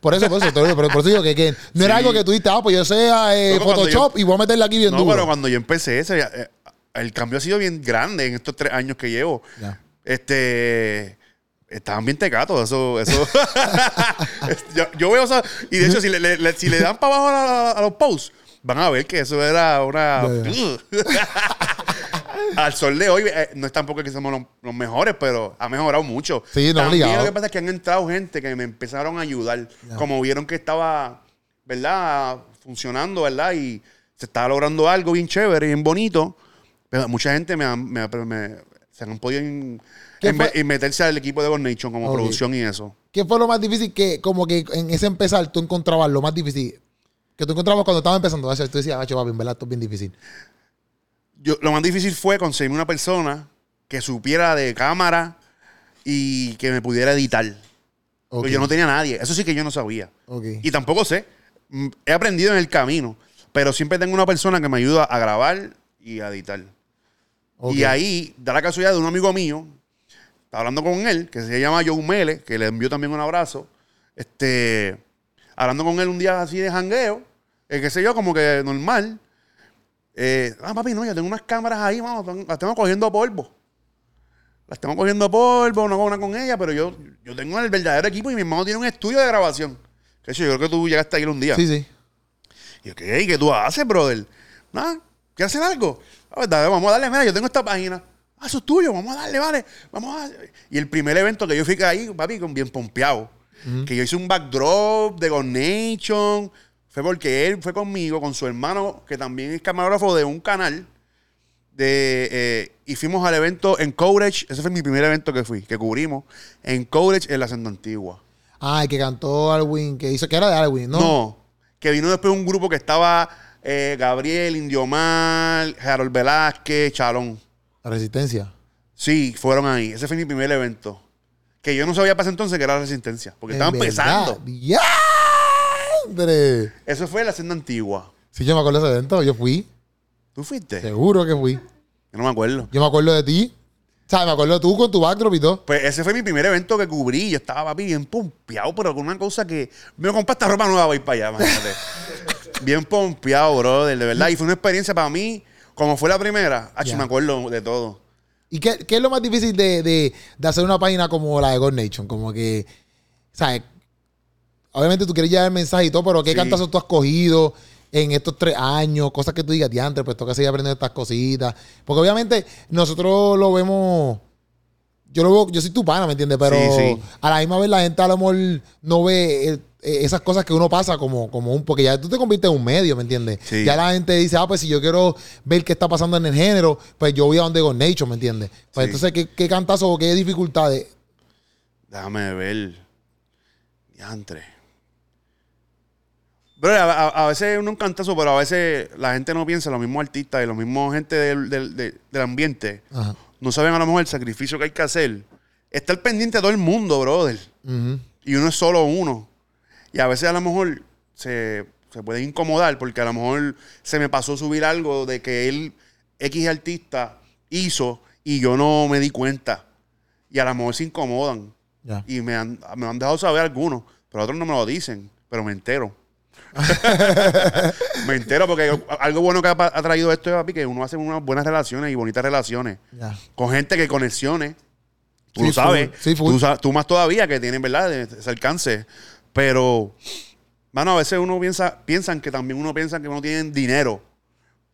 Por eso, por eso, te lo digo, pero por eso digo que, que no era algo que tú dijiste, ah, pues yo sé eh, Photoshop y voy a meterle aquí bien No, duro. pero cuando yo empecé ese, eh, el cambio ha sido bien grande en estos tres años que llevo. Ya. Este, estaban bien tecatos, eso, eso. yo, yo veo, o sea, y de hecho, si le, le- si le dan para abajo a, a los posts, van a ver que eso era una. Al sol de hoy, eh, no es tampoco que somos los, los mejores, pero ha mejorado mucho. Sí, no, También obligado. lo que pasa es que han entrado gente que me empezaron a ayudar. Como vieron que estaba, ¿verdad? Funcionando, ¿verdad? Y se estaba logrando algo bien chévere, bien bonito. Pero mucha gente me, me- me- se han podido en- ¿Qué en- fue? en meterse al equipo de God Nation como producción y eso. ¿Qué fue lo más difícil que, como que en ese empezar, tú encontrabas lo más difícil? Que tú encontrabas cuando estabas empezando a hacer, tú decías, ah, papi, en verdad esto es bien difícil. Yo, lo más difícil fue conseguir una persona que supiera de cámara y que me pudiera editar. Porque yo no tenía nadie. Eso sí que yo no sabía. Y tampoco sé. Mm, He aprendido en el camino. Pero siempre tengo una persona que me ayuda a grabar y a editar. Y ahí da la casualidad de un amigo mío. Estaba hablando con él, que se llama Joe Mele, que le envió también un abrazo. Este, hablando con él un día así de jangueo, eh, qué sé yo, como que normal. Eh, ah, papi, no, yo tengo unas cámaras ahí, vamos, las tengo cogiendo polvo. Las tengo cogiendo polvo, no hago una con ella, pero yo, yo tengo el verdadero equipo y mi hermano tiene un estudio de grabación. Que yo creo que tú llegaste a ir un día. Sí, sí. Y yo, ¿qué? ¿Y ¿Qué tú haces, brother? Nada, ¿quieres hacer algo? Ah, pues, vamos a darle, mira, yo tengo esta página. Ah, eso es tuyo, vamos a darle, vale. Vamos a... Y el primer evento que yo fui ahí, papi, con bien pompeado. Que yo hice un backdrop de God Nation. Fue porque él fue conmigo, con su hermano, que también es camarógrafo de un canal. De, eh, y fuimos al evento en Courage. Ese fue mi primer evento que fui, que cubrimos. En Courage, en la Senda Antigua. Ah, el que cantó Alwin, que hizo, que era de Alwin, ¿no? No. que vino después un grupo que estaba eh, Gabriel, Indiomar, Harold Velázquez, Chalón. La Resistencia. Sí, fueron ahí. Ese fue mi primer evento. Que yo no sabía para ese entonces que era Resistencia. Porque estaba En empezando. ¡Diandre! Eso fue la senda antigua. Sí, yo me acuerdo de ese evento. Yo fui. ¿Tú fuiste? Seguro que fui. Yo no me acuerdo. Yo me acuerdo de ti. O sea, me acuerdo de tú con tu backdrop y todo. Pues ese fue mi primer evento que cubrí. Yo estaba, papi, bien pompeado, pero con una cosa que... Me compré esta ropa nueva para ir para allá, imagínate. bien pompeado, brother, de verdad. Y fue una experiencia para mí, como fue la primera. Ah, Ya. me acuerdo de todo. ¿Y qué, qué es lo más difícil de, de- de hacer una página como la de God Nation? Como que, ¿sabes? Obviamente tú quieres llevar el mensaje y todo, pero ¿qué Sí. cantazos tú has cogido en estos tres años? Cosas que tú digas, diantre, pues toca seguir aprendiendo estas cositas. Porque obviamente nosotros lo vemos... Yo lo veo, yo soy tu pana, ¿me entiendes? Pero Sí, sí. a la misma vez la gente a lo mejor no ve esas cosas que uno pasa como, como un... Porque ya tú te conviertes en un medio, ¿me entiendes? Sí. Ya la gente dice, ah, pues si yo quiero ver qué está pasando en el género, pues yo voy a donde God Nation, ¿me entiendes? Pues Sí. entonces, ¿qué, qué cantazo o qué dificultades? Déjame ver. Diantre. Bro, a, a- a veces uno un cantazo, pero a veces la gente no piensa, los mismos artistas y los mismos gente del, del- del- del ambiente Ajá. no saben a lo mejor el sacrificio que hay que hacer. Estar pendiente de todo el mundo, brother. Y uno es solo uno. Y a veces a lo mejor se, se puede incomodar porque a lo mejor se me pasó subir algo de que él, X artista, hizo y yo no me di cuenta. Y a lo mejor se incomodan. Y me han, me han dejado saber algunos, pero otros no me lo dicen, pero me entero. me entero porque algo bueno que ha, traído esto es papi, que uno hace unas buenas relaciones y bonitas relaciones con gente que conexiones. Tú Sí, lo sabes. Sí, tú, tú más todavía que tienen, ¿verdad? Ese alcance. Pero, mano, a veces uno piensa, piensan que también uno piensa que uno tiene dinero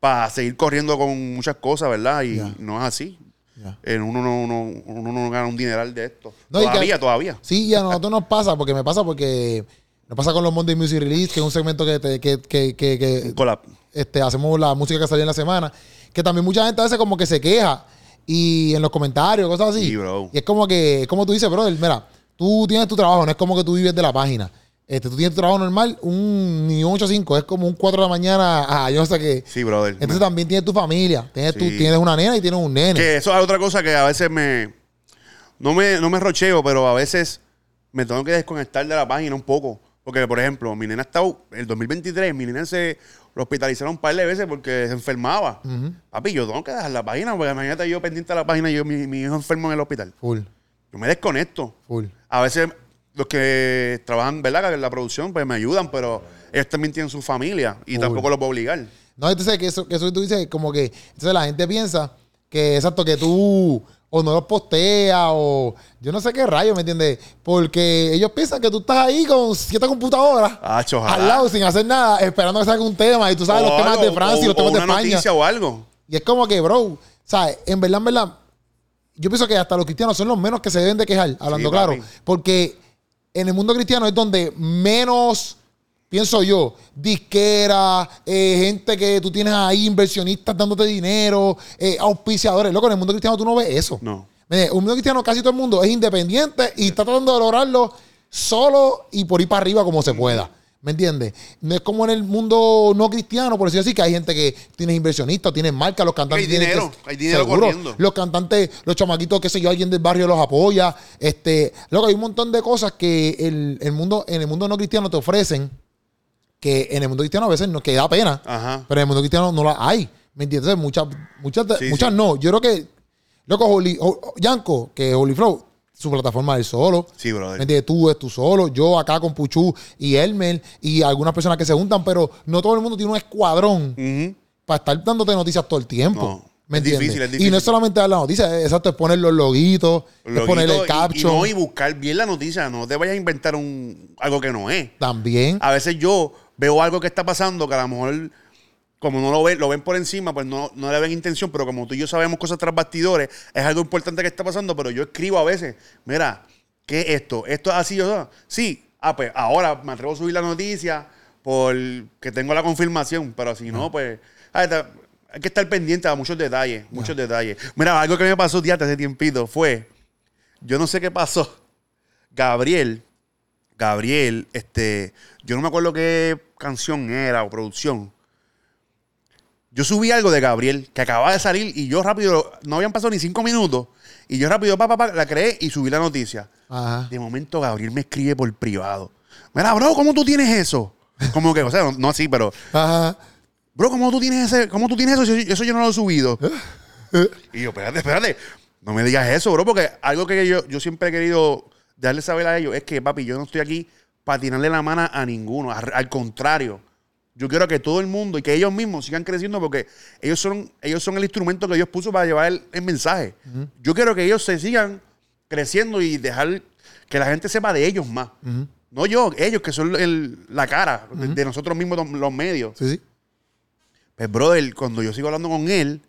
para seguir corriendo con muchas cosas, ¿verdad? Y no es así. Ya. Eh, uno, no, uno, uno no gana un dineral de esto. No, que- todavía, todavía. Sí, y a nosotros nos pasa, porque me pasa porque nos pasa con los Monday Music Release, que es un segmento que, te- que, que, que, collab. este, hacemos la música que salió en la semana, que también mucha gente a veces como que se queja y en los comentarios, cosas así. Sí, bro. Y es como que, como tú dices, brother, mira, tú tienes tu trabajo, no es como que tú vives de la página. Este, tú tienes tu trabajo normal, un ni un 8 a 5, es como un 4 de la mañana, ah, yo no sé qué. Sí, brother. Entonces también tienes tu familia, tienes, tú, Sí. tienes una nena y tienes un nene. Que eso es otra cosa que a veces me. No me, no me rocheo, pero a veces me tengo que desconectar de la página un poco. Porque, por ejemplo, mi nena está. El 2023, mi nena se lo hospitalizaron un par de veces porque se enfermaba. Papi, yo tengo que dejar la página, porque imagínate yo pendiente de la página y yo, mi, mi hijo enfermo en el hospital. Full, Yo me desconecto. full. A veces los que trabajan, ¿verdad? En la producción, pues me ayudan, pero ellos también tienen su familia y Full. tampoco los puedo obligar. No, entonces que eso, que eso tú dices, como que entonces la gente piensa que exacto, que tú o no los postea, o yo no sé qué rayo, ¿me entiendes? Porque ellos piensan que tú estás ahí con siete computadoras ojalá. al lado sin hacer nada, esperando que salga un tema, y tú sabes O los temas de Francia y los temas o de una España. noticia o algo. Y es como que, bro, ¿sabes? En verdad, en verdad, yo pienso que hasta los cristianos son los menos que se deben de quejar, hablando Sí, claro. Porque en el mundo cristiano es donde menos, pienso yo, disquera, eh, gente que tú tienes ahí, inversionistas dándote dinero, eh, auspiciadores. Loco, en el mundo cristiano tú no ves eso. No. Un mundo cristiano casi todo el mundo es independiente y está tratando de lograrlo solo y por ir para arriba como se pueda. ¿Me entiendes? No es como en el mundo no cristiano, por decirlo así, que hay gente que tiene inversionistas, tiene marcas, los cantantes Hay dinero, que- hay dinero seguro. corriendo. Los cantantes, los chamaquitos, qué sé yo, alguien del barrio los apoya. Este, luego hay un montón de cosas que el, el mundo, en el mundo no cristiano te ofrecen que en el mundo cristiano a veces no, que da pena. Ajá. Pero en el mundo cristiano no la hay. ¿Me entiendes? Muchas, muchas, Sí, muchas sí. no. Yo creo que, loco, Holy, Ho- Yanko, que Holy Flow, su plataforma es solo. Sí, brother. Tú es tú solo, yo acá con Puchu y Elmer y algunas personas que se juntan, pero no todo el mundo tiene un escuadrón para estar dándote noticias todo el tiempo. No, ¿Me es entiendes? difícil, es Y no difícil. es solamente dar la noticia, exacto, es poner los loguitos, es poner el y, caption no, y buscar bien la noticia. No te vayas a inventar un, algo que no es. también. A veces yo veo algo que está pasando que a lo mejor, como no lo ven, lo ven por encima, pues no, no le ven intención, pero como tú y yo sabemos cosas tras bastidores, es algo importante que está pasando, pero yo escribo a veces, mira, ¿qué es esto? ¿Esto es así o no? Sí, ah, pues ahora me atrevo a subir la noticia porque tengo la confirmación, pero si no, pues ah, hay que estar pendiente a muchos detalles, muchos detalles. Mira, algo que me pasó día hace tiempito fue, yo no sé qué pasó, Gabriel, Gabriel, este, yo no me acuerdo qué canción era o producción. Yo subí algo de Gabriel que acababa de salir y yo rápido, no habían pasado ni cinco minutos, y yo rápido, pa, pa, pa, la creé y subí la noticia. Ajá. De momento Gabriel me escribe por privado. Mira, bro, ¿cómo tú tienes eso? Como que, o sea, no, no así, pero, Ajá. bro, ¿cómo tú tienes ese, cómo tú tienes eso? Eso yo no lo he subido. y yo, espérate, espérate. No me digas eso, bro, porque algo que yo, yo siempre he querido darle saber a ellos es que, papi, yo no estoy aquí para tirarle la mano a ninguno. Al contrario, yo quiero que todo el mundo y que ellos mismos sigan creciendo porque ellos son, ellos son el instrumento que Dios puso para llevar el, el mensaje. Yo quiero que ellos se sigan creciendo y dejar que la gente sepa de ellos más. No yo, ellos que son el- la cara de, de nosotros mismos, los- medios. Sí, sí. Pues, brother, cuando yo sigo hablando con él,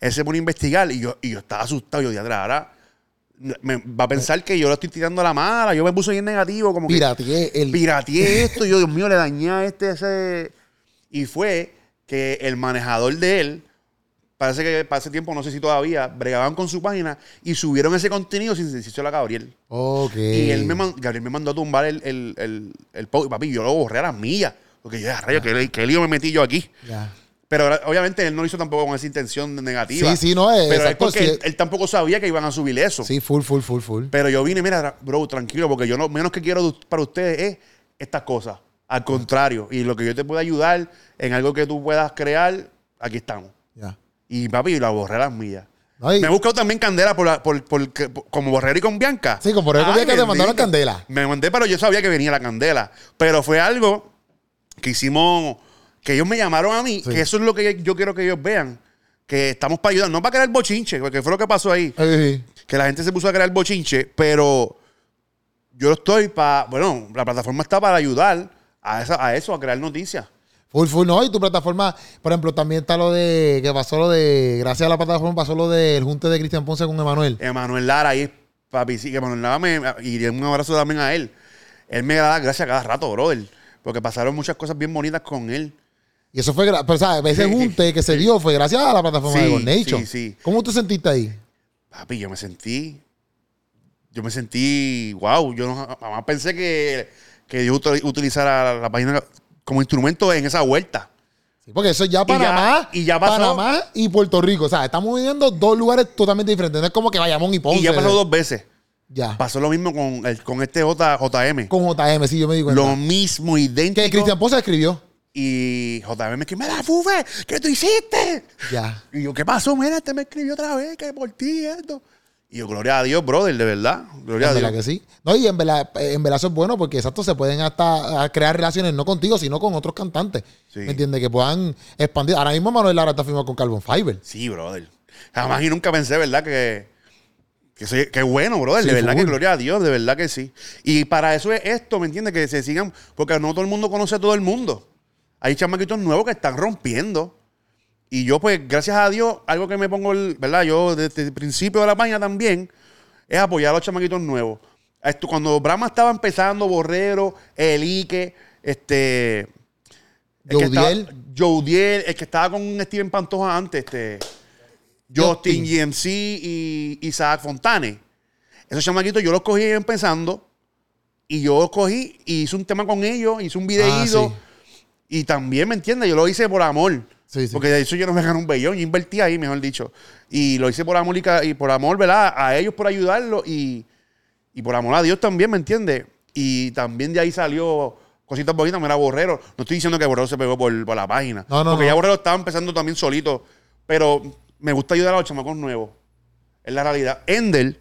él se pone a investigar y yo, y yo estaba asustado. Yo, diadre, ahora me, va a pensar que yo le estoy tirando la mala. Yo me puse bien negativo, como que Pirateé el. pirateé esto. y yo, Dios mío, le dañé a este, ese. Y fue que el manejador de él, parece que para ese tiempo, no sé si todavía, bregaban con su página y subieron ese contenido sin decirse a Gabriel. Ok. Y él me man- Gabriel me mandó a tumbar el, el, el, el post. Y, papi, yo lo borré a las millas. Porque yo, ya, rayo, ¿qué, qué lío me metí yo aquí? Ya. Pero obviamente él no lo hizo tampoco con esa intención negativa. Sí, sí, no, es- Pero es porque sí. él, él tampoco sabía que iban a subir eso. Sí, full, full, full, full. Pero yo vine, mira, bro, tranquilo, porque yo lo menos que quiero para ustedes es estas cosas. Al contrario. Y lo que yo te pueda ayudar en algo que tú puedas crear, aquí estamos. Ya. Y papi, la borré las y- Me he buscado también candela por, la- por, por- como borrero y con Bianca. Sí, con Borrero y con Bianca te mandaron candela. Me mandé, pero yo sabía que venía la candela. Pero fue algo que hicimos, que ellos me llamaron a mí, Sí. que eso es lo que yo quiero que ellos vean. Que estamos para ayudar, no para crear bochinche, porque fue lo que pasó ahí. Que la gente se puso a crear bochinche, pero yo estoy para, bueno, la plataforma está para ayudar a, esa- a eso, a crear noticias. Full, full, no. Y tu plataforma, por ejemplo, también está lo de. Que pasó lo de. Gracias a la plataforma pasó lo del junte de Cristian Ponce con Emanuel. Emanuel Lara ahí, papi, sí, que Emanuel Lara me, y un abrazo también a él. Él me da gracias cada rato, brother, porque pasaron muchas cosas bien bonitas con él. Y eso fue. Pero, ¿sabes? Ese Sí. junte que se dio fue gracias a la plataforma Sí, de Gornation. sí, sí. ¿Cómo tú sentiste ahí? Papi, yo me sentí, yo me sentí, wow, yo no, jamás pensé que, que util- utilizara la, la página como instrumento en esa vuelta. Sí, porque eso es ya Panamá. y ya pasó. Panamá y Puerto Rico. O sea, estamos viviendo dos lugares totalmente diferentes. No es como que Bayamón y Ponce. y ya pasó dos veces. Ya. Pasó lo mismo con, el- con este J, JM. Con JM, sí, yo me di cuenta. Lo mismo, idéntico. que Cristian Ponce escribió. Y JM me escribió, mira, Fufe, ¿qué tú hiciste? Ya. Y yo, ¿qué pasó? Mira, este me escribió otra vez, que por ti esto. Y yo, gloria a Dios, brother, de verdad. Gloria En a verdad Dios. que sí. No, y en verdad, en verdad eso es bueno porque exacto se pueden hasta a crear relaciones no contigo, sino con otros cantantes. Sí. ¿Me entiendes? Que puedan expandir. Ahora mismo Manuel Lara está firmado con Carbon Fiber. Sí, brother. Jamás y nunca pensé, ¿verdad? Que, Que, soy- que bueno, brother. de verdad que gloria a Dios, de verdad que sí. Y para eso es esto, ¿me entiendes? Que se sigan, porque no todo el mundo conoce a todo el mundo. Hay chamaquitos nuevos que están rompiendo. Y yo, pues, gracias a Dios, algo que me pongo, el- ¿verdad? Yo desde el principio de la página también, es apoyar a los chamaquitos nuevos. Esto, cuando Brahma estaba empezando, Borrero, Elique, este... el que estaba- Joudiel. Joudiel, el que estaba con Steven Pantoja antes, este... Justin, Justin. GMC y Isaac Fontane. Esos chamaquitos yo los cogí empezando y yo los cogí y hice un tema con ellos, hice un videíto. Ah, sí. Y también, ¿me entiendes? Yo lo hice por amor. Sí, sí. Porque de eso yo no me gané un bellón. Yo invertí ahí, mejor dicho. Y lo hice por amor y, por amor, ¿verdad? A ellos por ayudarlos y, y por amor a Dios también, ¿me entiendes? Y también de ahí salió cositas bonitas. Mira, Borrero. No estoy diciendo que Borrero se pegó por, por la página. No, no, Porque no. ya Borrero estaba empezando también solito. Pero me gusta ayudar a los chamacos nuevos. Es la realidad. Endel,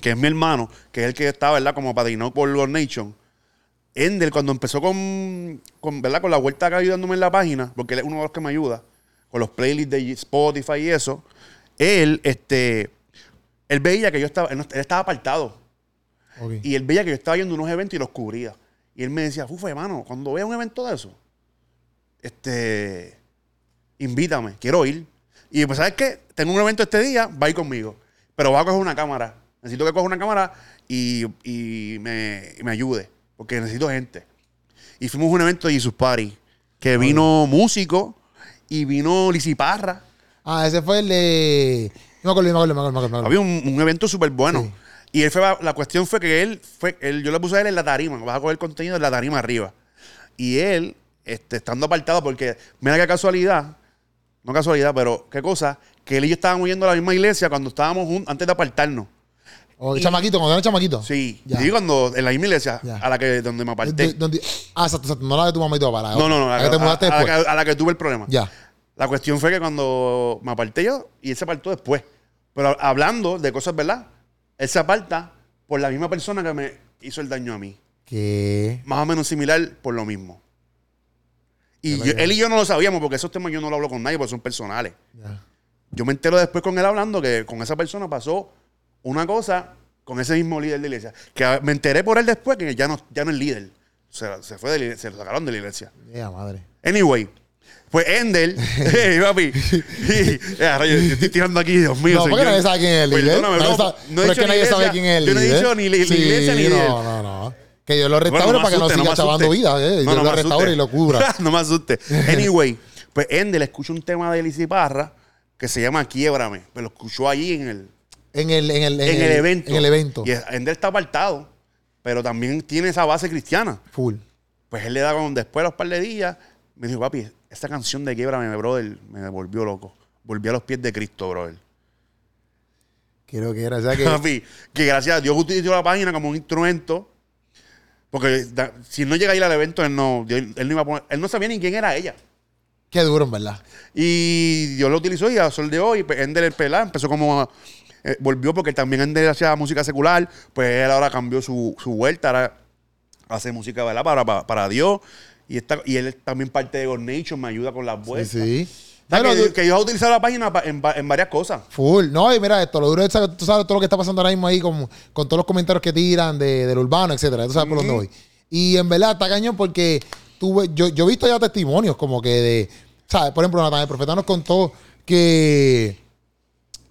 que es mi hermano, que es el que está, ¿verdad? Como padrino por los Nation. Endel, cuando empezó con, con, ¿verdad? con la vuelta acá ayudándome en la página, porque él es uno de los que me ayuda, con los playlists de Spotify y eso, él, este, él veía que yo estaba, él, estaba apartado. Y él veía que yo estaba yendo a unos eventos y los cubría. Y él me decía, Fufa, hermano, cuando vea un evento de eso, este, invítame, quiero ir. Y pues, ¿sabes qué? Tengo un evento este día, va a ir conmigo. Pero va a coger una cámara. Necesito que coja una cámara y, y me, y me ayude. Porque necesito gente. Y fuimos a un evento de Jesus Party. Que vino músico y vino Lisiparra. Ah, ese fue el de. No me acuerdo, me acuerdo, me acuerdo, me acuerdo. Había un, un evento súper bueno. Sí. Y él fue, la cuestión fue que él, fue, él, yo le puse a él en la tarima, vas a coger contenido en la tarima arriba. Y él, este, estando apartado, porque mira qué casualidad, no casualidad, pero qué cosa, que él y yo estábamos yendo a la misma iglesia cuando estábamos juntos, antes de apartarnos. O y- chamaquito, cuando era chamaquito. Sí, Ya. sí, cuando en la misma iglesia Ya. a la que donde me aparté. De- donde- ah, exacto, exacto. No la de tu mamá y tu papá. la no, no, no, La a, que te mudaste a- la después. que, a la que tuve el problema. Ya. La cuestión fue que cuando me aparté yo, y él se apartó después. Pero hablando de cosas, ¿verdad? Él se aparta por la misma persona que me hizo el daño a mí. ¿Qué? Más o menos similar por lo mismo. Y yo- él y yo no lo sabíamos porque esos temas yo no lo hablo con nadie porque son personales. Ya. Yo me entero después con él hablando que con esa persona pasó una cosa con ese mismo líder de iglesia. Que me enteré por él después que ya no, ya no es líder. Se, se fue de se lo sacaron de la iglesia. Ya, madre. Anyway, pues Endel, hey, papi, y- ya, rayo, yo estoy tirando aquí, Dios mío. No, porque nadie sabe quién es el líder. Perdóname, no, sabe- no he pero es que nadie sabe quién es el Yo no he líder. dicho ni la, Sí, iglesia ni líder. No, no, no. Que Dios lo Bueno, restaure me para que no siga me chavando vida. Eh. No, no lo me restaure y lo cubra. no me asuste. Anyway, pues Endel escucha un tema de Lizy Parra que se llama Quiebrame. Pero lo escuchó allí en el, En el, en el, en el evento. En el evento. Y Endel está apartado, pero también tiene esa base cristiana. Full. Pues él le da con después de los par de días, me dijo, papi, esta canción de Quiebrame, brother, me volvió loco. Volví a los pies de Cristo, brother. Creo que era. O sea que. Papi, que gracias a Dios utilizó la página como un instrumento. Porque da- si no llega a ir al evento, él no, él, él no iba a poner, él no sabía ni quién era ella. Qué duro, en verdad. Y Dios lo utilizó y a sol de hoy, pues, Ender el pelá empezó como a- eh, volvió porque también Ender hacía música secular, pues él ahora cambió su, su vuelta, ahora hace música ¿verdad? Para, para, para Dios. Y, está, y él también parte de God Nation, me ayuda con las Sí, vueltas. sí. O sea, Bueno, que, que Dios ha utilizado la página en, en varias cosas. Full. No, y mira esto, lo duro es que tú sabes todo lo que está pasando ahora mismo ahí con, con todos los comentarios que tiran de, del urbano, etcétera. Tú sabes por dónde voy. Y en verdad está cañón porque tuve, yo, yo he visto ya testimonios como que de, ¿sabes? Por ejemplo, Natán, el profeta nos contó que,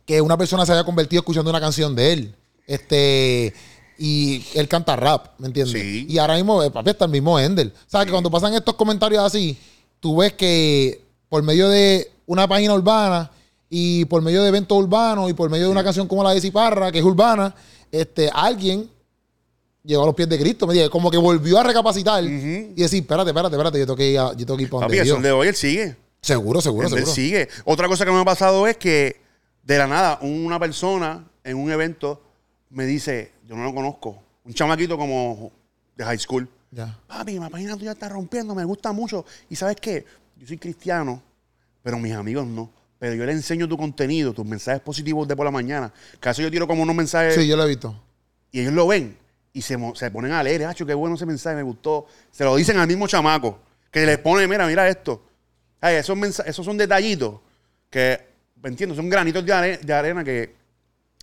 que una persona se había convertido escuchando una canción de él. Este. Y él canta rap, ¿me entiendes? Sí. Y ahora mismo, eh, papi, está el mismo Endel. ¿Sabes? Que cuando pasan estos comentarios así, tú ves que por medio de una página urbana y por medio de eventos urbanos y por medio de una canción como la de Ciparra, que es urbana, este, alguien llegó a los pies de Cristo, me dice, como que volvió a recapacitar y decir, espérate, espérate, espérate, yo tengo que ir, a- yo tengo que ir para Papi, donde sol de hoy él sigue. Seguro, seguro, Él seguro. sigue. Otra cosa que me ha pasado es que de la nada una persona en un evento me dice, yo no lo conozco, un chamaquito como de high school. Ya. Papi, la página tuya está rompiendo, me gusta mucho. Y sabes qué, yo soy cristiano, pero mis amigos no. Pero yo le enseño tu contenido, tus mensajes positivos de por la mañana. Caso yo tiro como unos mensajes Sí, yo lo he visto. y ellos lo ven y se, se ponen a leer, hacho, qué bueno ese mensaje, me gustó. Se lo dicen al mismo chamaco, que les pone, mira, mira esto. Ay, esos, esos son detallitos que, ¿me entiendes? Son granitos de, are- de arena que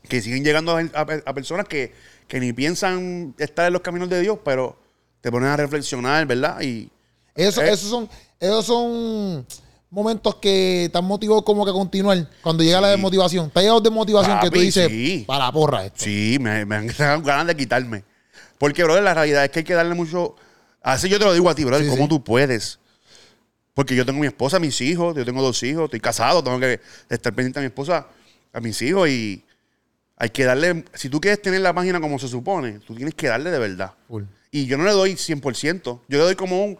que siguen llegando a, a- a personas que, que ni piensan estar en los caminos de Dios, pero te ponen a reflexionar, ¿verdad? Y Eso, Eh. esos son, esos son momentos que te han motivado como que a continuar. Cuando llega la desmotivación. Te ha llegado desmotivación que tú dices, sí. para la porra esto. sí, me, me han dado ganas de quitarme. Porque, brother, la realidad es que hay que darle mucho... Así yo te lo digo a ti, brother, Sí, ¿cómo tú puedes? Porque yo tengo mi esposa, mis hijos, yo tengo dos hijos, estoy casado, tengo que estar pendiente a mi esposa, a mis hijos y hay que darle... Si tú quieres tener la página como se supone, tú tienes que darle de verdad. Y yo no le doy 100%, yo le doy como un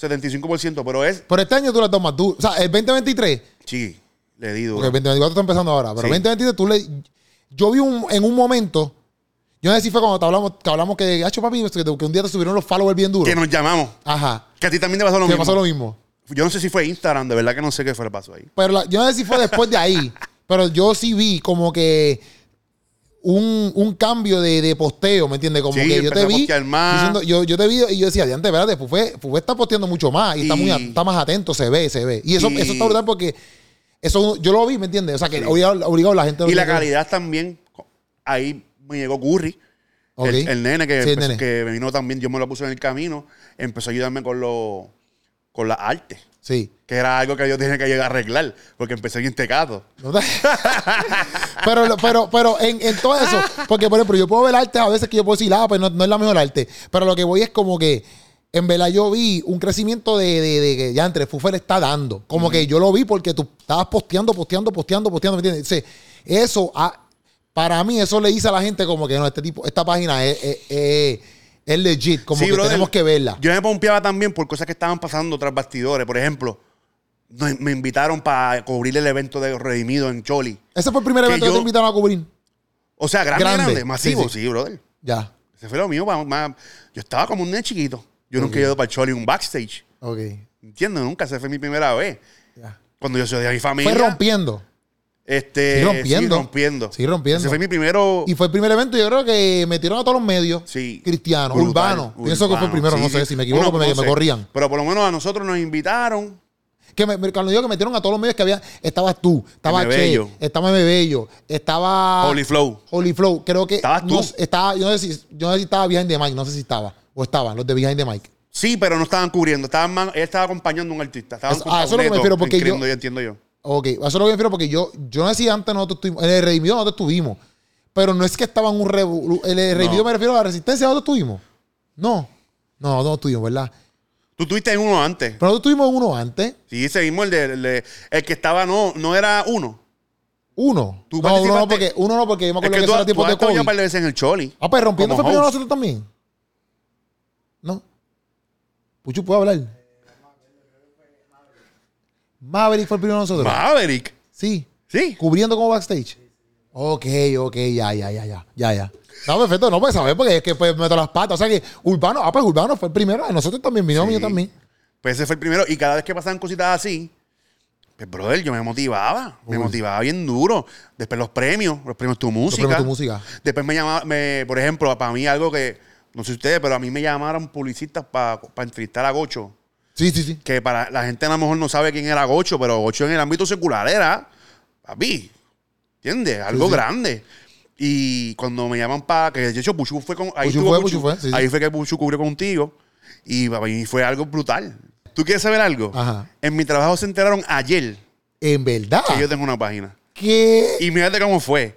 75%, pero es... Pero este año tú le tomas duro. O sea, el 2023, Sí, le di duro. porque el 2024 está empezando ahora, pero Sí. 2023 tú le. Yo vi un, en un momento, yo no sé si fue cuando te hablamos, que hablamos que, hacho papi, que, que un día te subieron los followers bien duros. Que nos llamamos. Ajá. Que a ti también te pasó lo mismo. pasó lo mismo. Yo no sé si fue Instagram, de verdad que no sé qué fue que pasó ahí. Pero la- yo no sé si fue después de ahí, pero yo sí vi como que un, un cambio de, de posteo, ¿me entiendes? Como Sí, que yo te vi diciendo- yo, yo te vi y yo decía, adiante, espérate, Fufé, Fufé está posteando mucho más y, está, muy, está más atento, se ve, se ve. Y eso, Y- eso está brutal porque eso yo lo vi, ¿me entiendes? O sea, que obligado, obligado la gente... Y la calidad también. Ahí me llegó Curry. El, el nene, que, Sí, el empezó- nene. que vino también, yo me lo puse en el camino, empezó a ayudarme con lo, con la arte, Sí. que era algo que yo tenía que llegar a arreglar, porque empecé bien tecado. ¿No te- pero, pero, pero en, en todo eso, porque por ejemplo, yo puedo ver arte a veces que yo puedo decir, ah, pues no, no es la mejor arte. Pero lo que voy es como que, en verdad, yo vi un crecimiento de, de, de que ya entre Fufe le está dando. Como que yo lo vi porque tú estabas posteando, posteando, posteando, posteando, ¿me entiendes? Entonces, eso, ah, para mí, eso le dice a la gente como que no, este tipo, esta página es, es, es- es legit, como Sí, que brother, tenemos que verla. Yo me pompeaba también por cosas que estaban pasando tras bastidores. Por ejemplo, me, invitaron para cubrir el evento de Redimido en Choli. Ese fue el primer evento que yo- te invitaron a cubrir. O sea, grande, Grande. grande, masivo, Sí, sí, sí. brother. Ya. Ese fue lo mío. más- más- yo estaba como un nene chiquito. Yo nunca he ido para el Choli un backstage. Ok. ¿Entiendes? Nunca. Esa fue mi primera vez. Ya. Cuando yo soy de mi familia. Fue rompiendo. Este, Sí, rompiendo. Sí, rompiendo. Sí, rompiendo. Ese fue mi primero. Y fue el primer evento, yo creo que metieron a todos los medios Sí. cristianos, urbanos. Pienso que fue el primero, Sí, no sé, si me equivoco, Bueno, me, no me sé. corrían. Pero por lo menos a nosotros nos invitaron. Que me, cuando digo que metieron a todos los medios que había, estabas tú, estaba Che, Bello. estaba Meme Bello, estaba Holy Flow. Holy Flow, creo que Estabas tú. estaba, yo no sé si, yo no sé si estaba Behind the Mic, no sé si estaba, o estaban los de Behind the Mic. Sí, pero no estaban cubriendo. Estaban él estaba acompañando a un artista. Estaban con ah, eso es lo que me refiero, porque yo- inscribiendo, entiendo yo. Ok, eso es lo que me refiero porque yo, yo no sé si antes nosotros estuvimos, en el Redimido nosotros estuvimos, pero no es que estaban un revu- el Redimido No. me refiero a la resistencia, nosotros estuvimos. No, no, no estuvimos, ¿verdad? Tú tuviste en uno antes. Pero nosotros tuvimos uno antes. Sí, mismo, el, de, el, de- el que estaba, no, no era uno. Uno. ¿Tú no, uno no, porque, uno no, porque yo me Es acuerdo que que, tú, eso era tiempo de COVID. par de veces en el Choli. Ah, pues rompiendo fue primero nosotros también. ¿No? Puchu, ¿puedo hablar? Maverick fue el primero de nosotros. Maverick. sí. Sí. Cubriendo como backstage. Ok, ok, ya, ya, ya, ya, ya, ya. No, perfecto, no puedes saber porque es que pues meto las patas. O sea que Urbano, ah, pues Urbano fue el primero. A nosotros también, mi Sí. también. Pues ese fue el primero. Y cada vez que pasaban cositas así, pues, brother, yo me motivaba. Me motivaba bien duro. Después los premios, los premios Tu Música. premios Tu Música. Después me llamaba, me, por ejemplo, para mí algo que, no sé ustedes, pero a mí me llamaron publicistas para entrevistar a Gocho. Sí, sí, sí. Que para la gente a lo mejor no sabe quién era Gocho, pero Gocho en el ámbito secular era, papi, ¿entiendes? Algo sí. grande. Y cuando me llaman para, que de hecho Puchu fue con, ahí Puchu fue, Puchu. Puchu fue, sí, ahí fue que Puchu cubrió contigo. Y fue algo brutal. ¿Tú quieres saber algo? Ajá. En mi trabajo se enteraron ayer En verdad. que yo tengo una página. ¿Qué? Y fíjate cómo fue.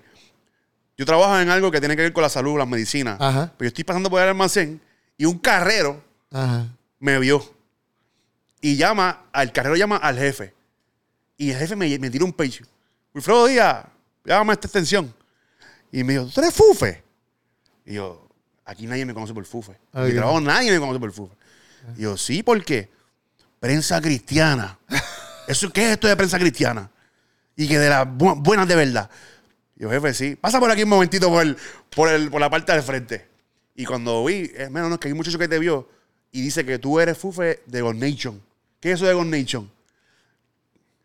Yo trabajo en algo que tiene que ver con la salud, las medicinas. Ajá. Pero yo estoy pasando por el almacén y un carrero Ajá. me vio. Y llama, al carrero llama al jefe. Y el jefe me, me tira un page. Wilfredo Díaz, llámame a esta extensión. Y me dijo, ¿tú eres Fufe? Y yo, aquí nadie me conoce por Fufe. En mi trabajo nadie me conoce por Fufe. Y yo, sí, ¿por qué? Prensa cristiana. ¿Eso qué es esto de prensa cristiana? Y que de las bu- buenas de verdad. Y yo, jefe, sí. Pasa por aquí un momentito por, el- por, el- por la parte del frente. Y cuando vi, es menos no, que hay un muchacho que te vio y dice que tú eres Fufe de God Nation. ¿Qué es eso de God Nation?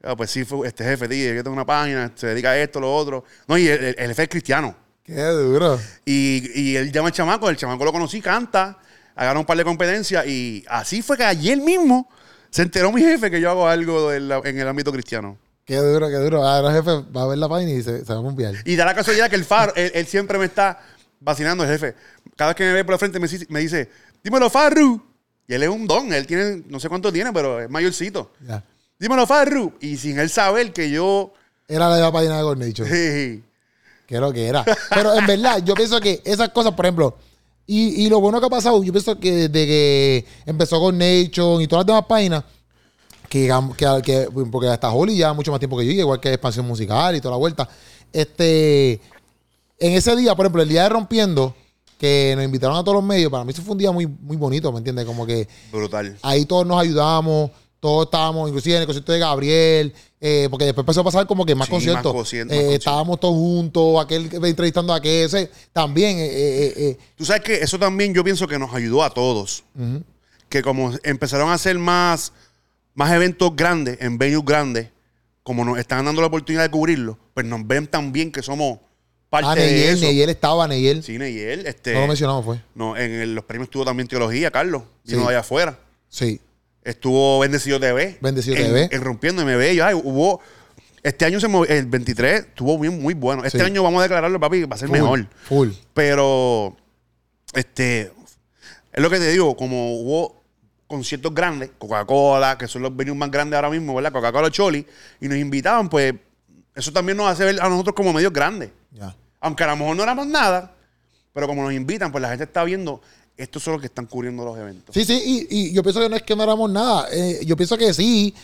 Ah, pues sí, fue este jefe, tío, yo tengo una página, se dedica a esto, lo otro. No, y el, el- el jefe es cristiano. Qué duro. Y, y él llama al chamaco, el chamaco lo conocí, canta, agarra un par de competencias y así fue que ayer mismo se enteró mi jefe que yo hago algo en, la- en el ámbito cristiano. Qué duro, qué duro. Ahora el jefe va a ver la página y se, se va a enviar. Y da la casualidad que el Faro, él, él siempre me está vacinando, el jefe. Cada vez que me ve por la frente me, dice- me dice, dímelo, Farru. Y él es un don, él tiene, no sé cuánto tiene, pero es mayorcito. Ya. Dímelo, Farru. Y sin él saber que yo... Era la de la página de Gornation. Sí. que lo que era. Pero en verdad, yo pienso que esas cosas, por ejemplo, y, y lo bueno que ha pasado, yo pienso que desde que empezó con Nation y todas las demás páginas, que, que, que- porque hasta Holly ya mucho más tiempo que yo, igual que expansión musical y toda la vuelta. Este, en ese día, por ejemplo, el día de Rompiendo, que nos invitaron a todos los medios, para mí eso fue un día muy, muy bonito, ¿me entiendes? Como que Brutal. ahí todos nos ayudamos, todos estábamos, inclusive en el concierto de Gabriel, eh, porque después empezó a pasar como que más Sí, conciertos. más Eh, más estábamos todos juntos, aquel que- entrevistando a aquel, ese, también. eh, Tú sabes que eso también yo pienso que nos ayudó a todos. Que como empezaron a hacer más, más eventos grandes, en venues grandes, como nos están dando la oportunidad de cubrirlo, pues nos ven también que somos parte ah, de Neyel, eso. Neyel estaba, Neyel. Sí, Neyel, este, No lo mencionamos, fue. no, en el- los premios estuvo también teología, Carlos, vino Sí. de allá afuera. Sí. Estuvo Bendecido TV. Bendecido en, TV. En Rompiendo MB. Y, ay, hubo. Este año se movió- el 23 estuvo bien, muy bueno. Este Sí. año vamos a declararlo, papi, va a ser Full, mejor. Full. Pero, este, es lo que te digo, como hubo conciertos grandes, Coca-Cola, que son los venues más grandes ahora mismo, ¿verdad? Coca-Cola Choli, y nos invitaban, pues, eso también nos hace ver a nosotros como medios grandes. Ya. Aunque a lo mejor no éramos nada, pero como nos invitan, pues la gente está viendo, estos son los que están cubriendo los eventos. Sí, sí, y, y yo pienso que no es que no éramos nada. eh, yo pienso que sí,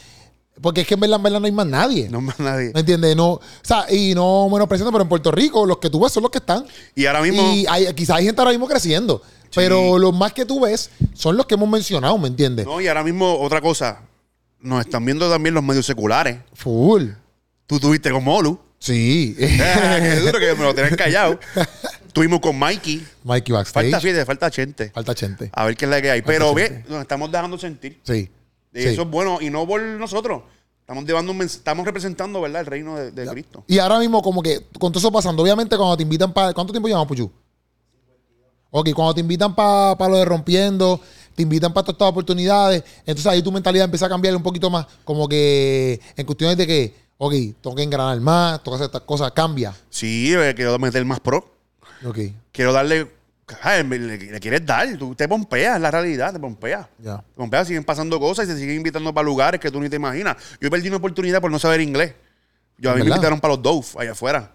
porque es que en verdad, en verdad no hay más nadie. No más nadie. ¿Me entiendes? No, o sea, y no menospreciando, pero en Puerto Rico los que tú ves son los que están. Y ahora mismo. Y hay, quizás hay gente ahora mismo creciendo. Pero los más que tú ves son los que hemos mencionado, ¿me entiendes? No, y ahora mismo, otra cosa. Nos están viendo también los medios seculares. Full. Tú tuviste con Molu. Sí. Qué duro que me lo tienen callado. Tuvimos con Mikey. Mikey backstage. Falta Falta, fíjate, falta gente. gente. A ver qué es la que hay. Pero gente. ve, nos estamos dejando sentir. Sí. Y Sí. eso es bueno. Y no por nosotros. Estamos llevando un mens- estamos representando, ¿verdad? El reino de, de Cristo. Y ahora mismo, como que con todo eso pasando, obviamente cuando te invitan para. ¿Cuánto tiempo llevamos, Puchu? Ok, cuando te invitan para lo de rompiendo, te invitan para todas estas oportunidades, entonces ahí tu mentalidad empieza a cambiar un poquito más. Como que en cuestiones de que, ok, tengo que engranar más, tengo que hacer estas cosas, cambia. Sí, eh, quiero meter más pro. Ok, Quiero darle. ay, le, le quieres dar. Tú te pompeas, es la realidad, te pompeas. ya. Te pompeas, siguen pasando cosas y se siguen invitando para lugares que tú ni te imaginas. Yo perdí una oportunidad por no saber inglés. Yo a mí me ¿Verdad? invitaron para los Dove allá afuera.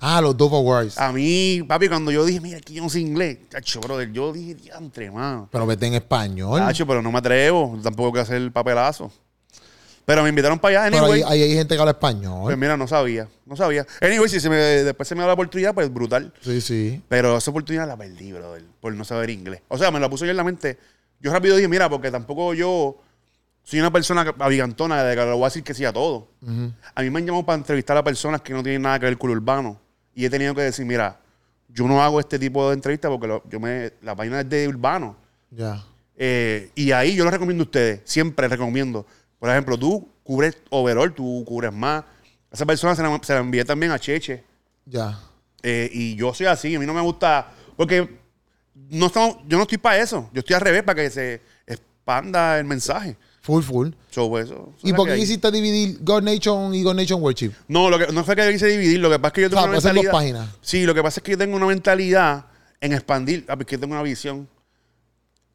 Ah, los Dove Awards. A mí, papi, cuando yo dije, mira, aquí yo no sé inglés, chacho, brother, yo dije, diantre, mano. Pero vete en español. Chacho, pero no me atrevo, tampoco que hacer el papelazo. Pero me invitaron para allá, Pero anyway. ahí, ahí hay gente que habla español. Pues mira, no sabía, no sabía. Anyway, si se me, después se me da la oportunidad, pues brutal. Sí, sí. Pero esa oportunidad la perdí, brother, por no saber inglés. O sea, me la puso yo en la mente. Yo rápido dije, mira, porque tampoco yo soy una persona abigantona de que le voy a decir que sí a todo. A mí me han llamado para entrevistar a personas que no tienen nada que ver con lo urbano. Y he tenido que decir, mira, yo no hago este tipo de entrevistas porque lo- yo me, la página es de urbano. Ya. Eh, y ahí yo lo recomiendo a ustedes. Siempre recomiendo. Por ejemplo, tú cubres overall, tú cubres más. A esa persona se la, se la envié también a Cheche. Ya. Eh, y yo soy así. A mí no me gusta. Porque no estamos, yo no estoy para eso. Yo estoy al revés para que se expanda el mensaje. Full, full. So, pues, eso, ¿Y por qué quisiste dividir God Nation y God Nation Worship? No, lo que, no fue que quise dividir. Lo que pasa es que yo tengo O sea, una puede ser dos mentalidad. páginas. Sí, lo que pasa es que yo tengo una mentalidad en expandir. Ah, porque yo tengo una visión.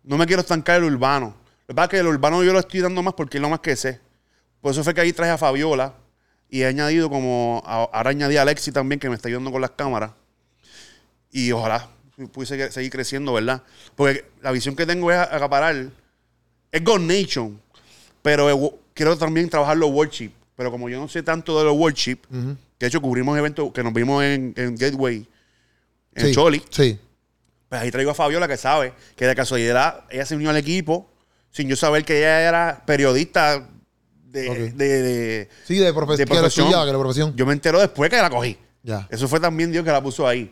No me quiero estancar el urbano. Lo que el urbano yo lo estoy dando más porque es lo más que sé. Por eso fue que ahí traje a Fabiola y he añadido como. Ahora añadí a Alexi también que me está ayudando con las cámaras. Y ojalá pudiese seguir creciendo, ¿verdad? Porque la visión que tengo es acaparar. Es God Nation. Pero quiero también trabajar los worship. Pero como yo no sé tanto de los worship, Ujú. que de hecho cubrimos eventos que nos vimos en, en Gateway, en Sí, Choli. Sí. Pues ahí traigo a Fabiola que sabe que de casualidad ella se unió al equipo sin yo saber que ella era periodista de, Ok. de- de- Sí, de, profe- de profesión. estudiaba, que la profesión. Yo me entero después que la cogí. Ya. Eso fue también Dios que la puso ahí.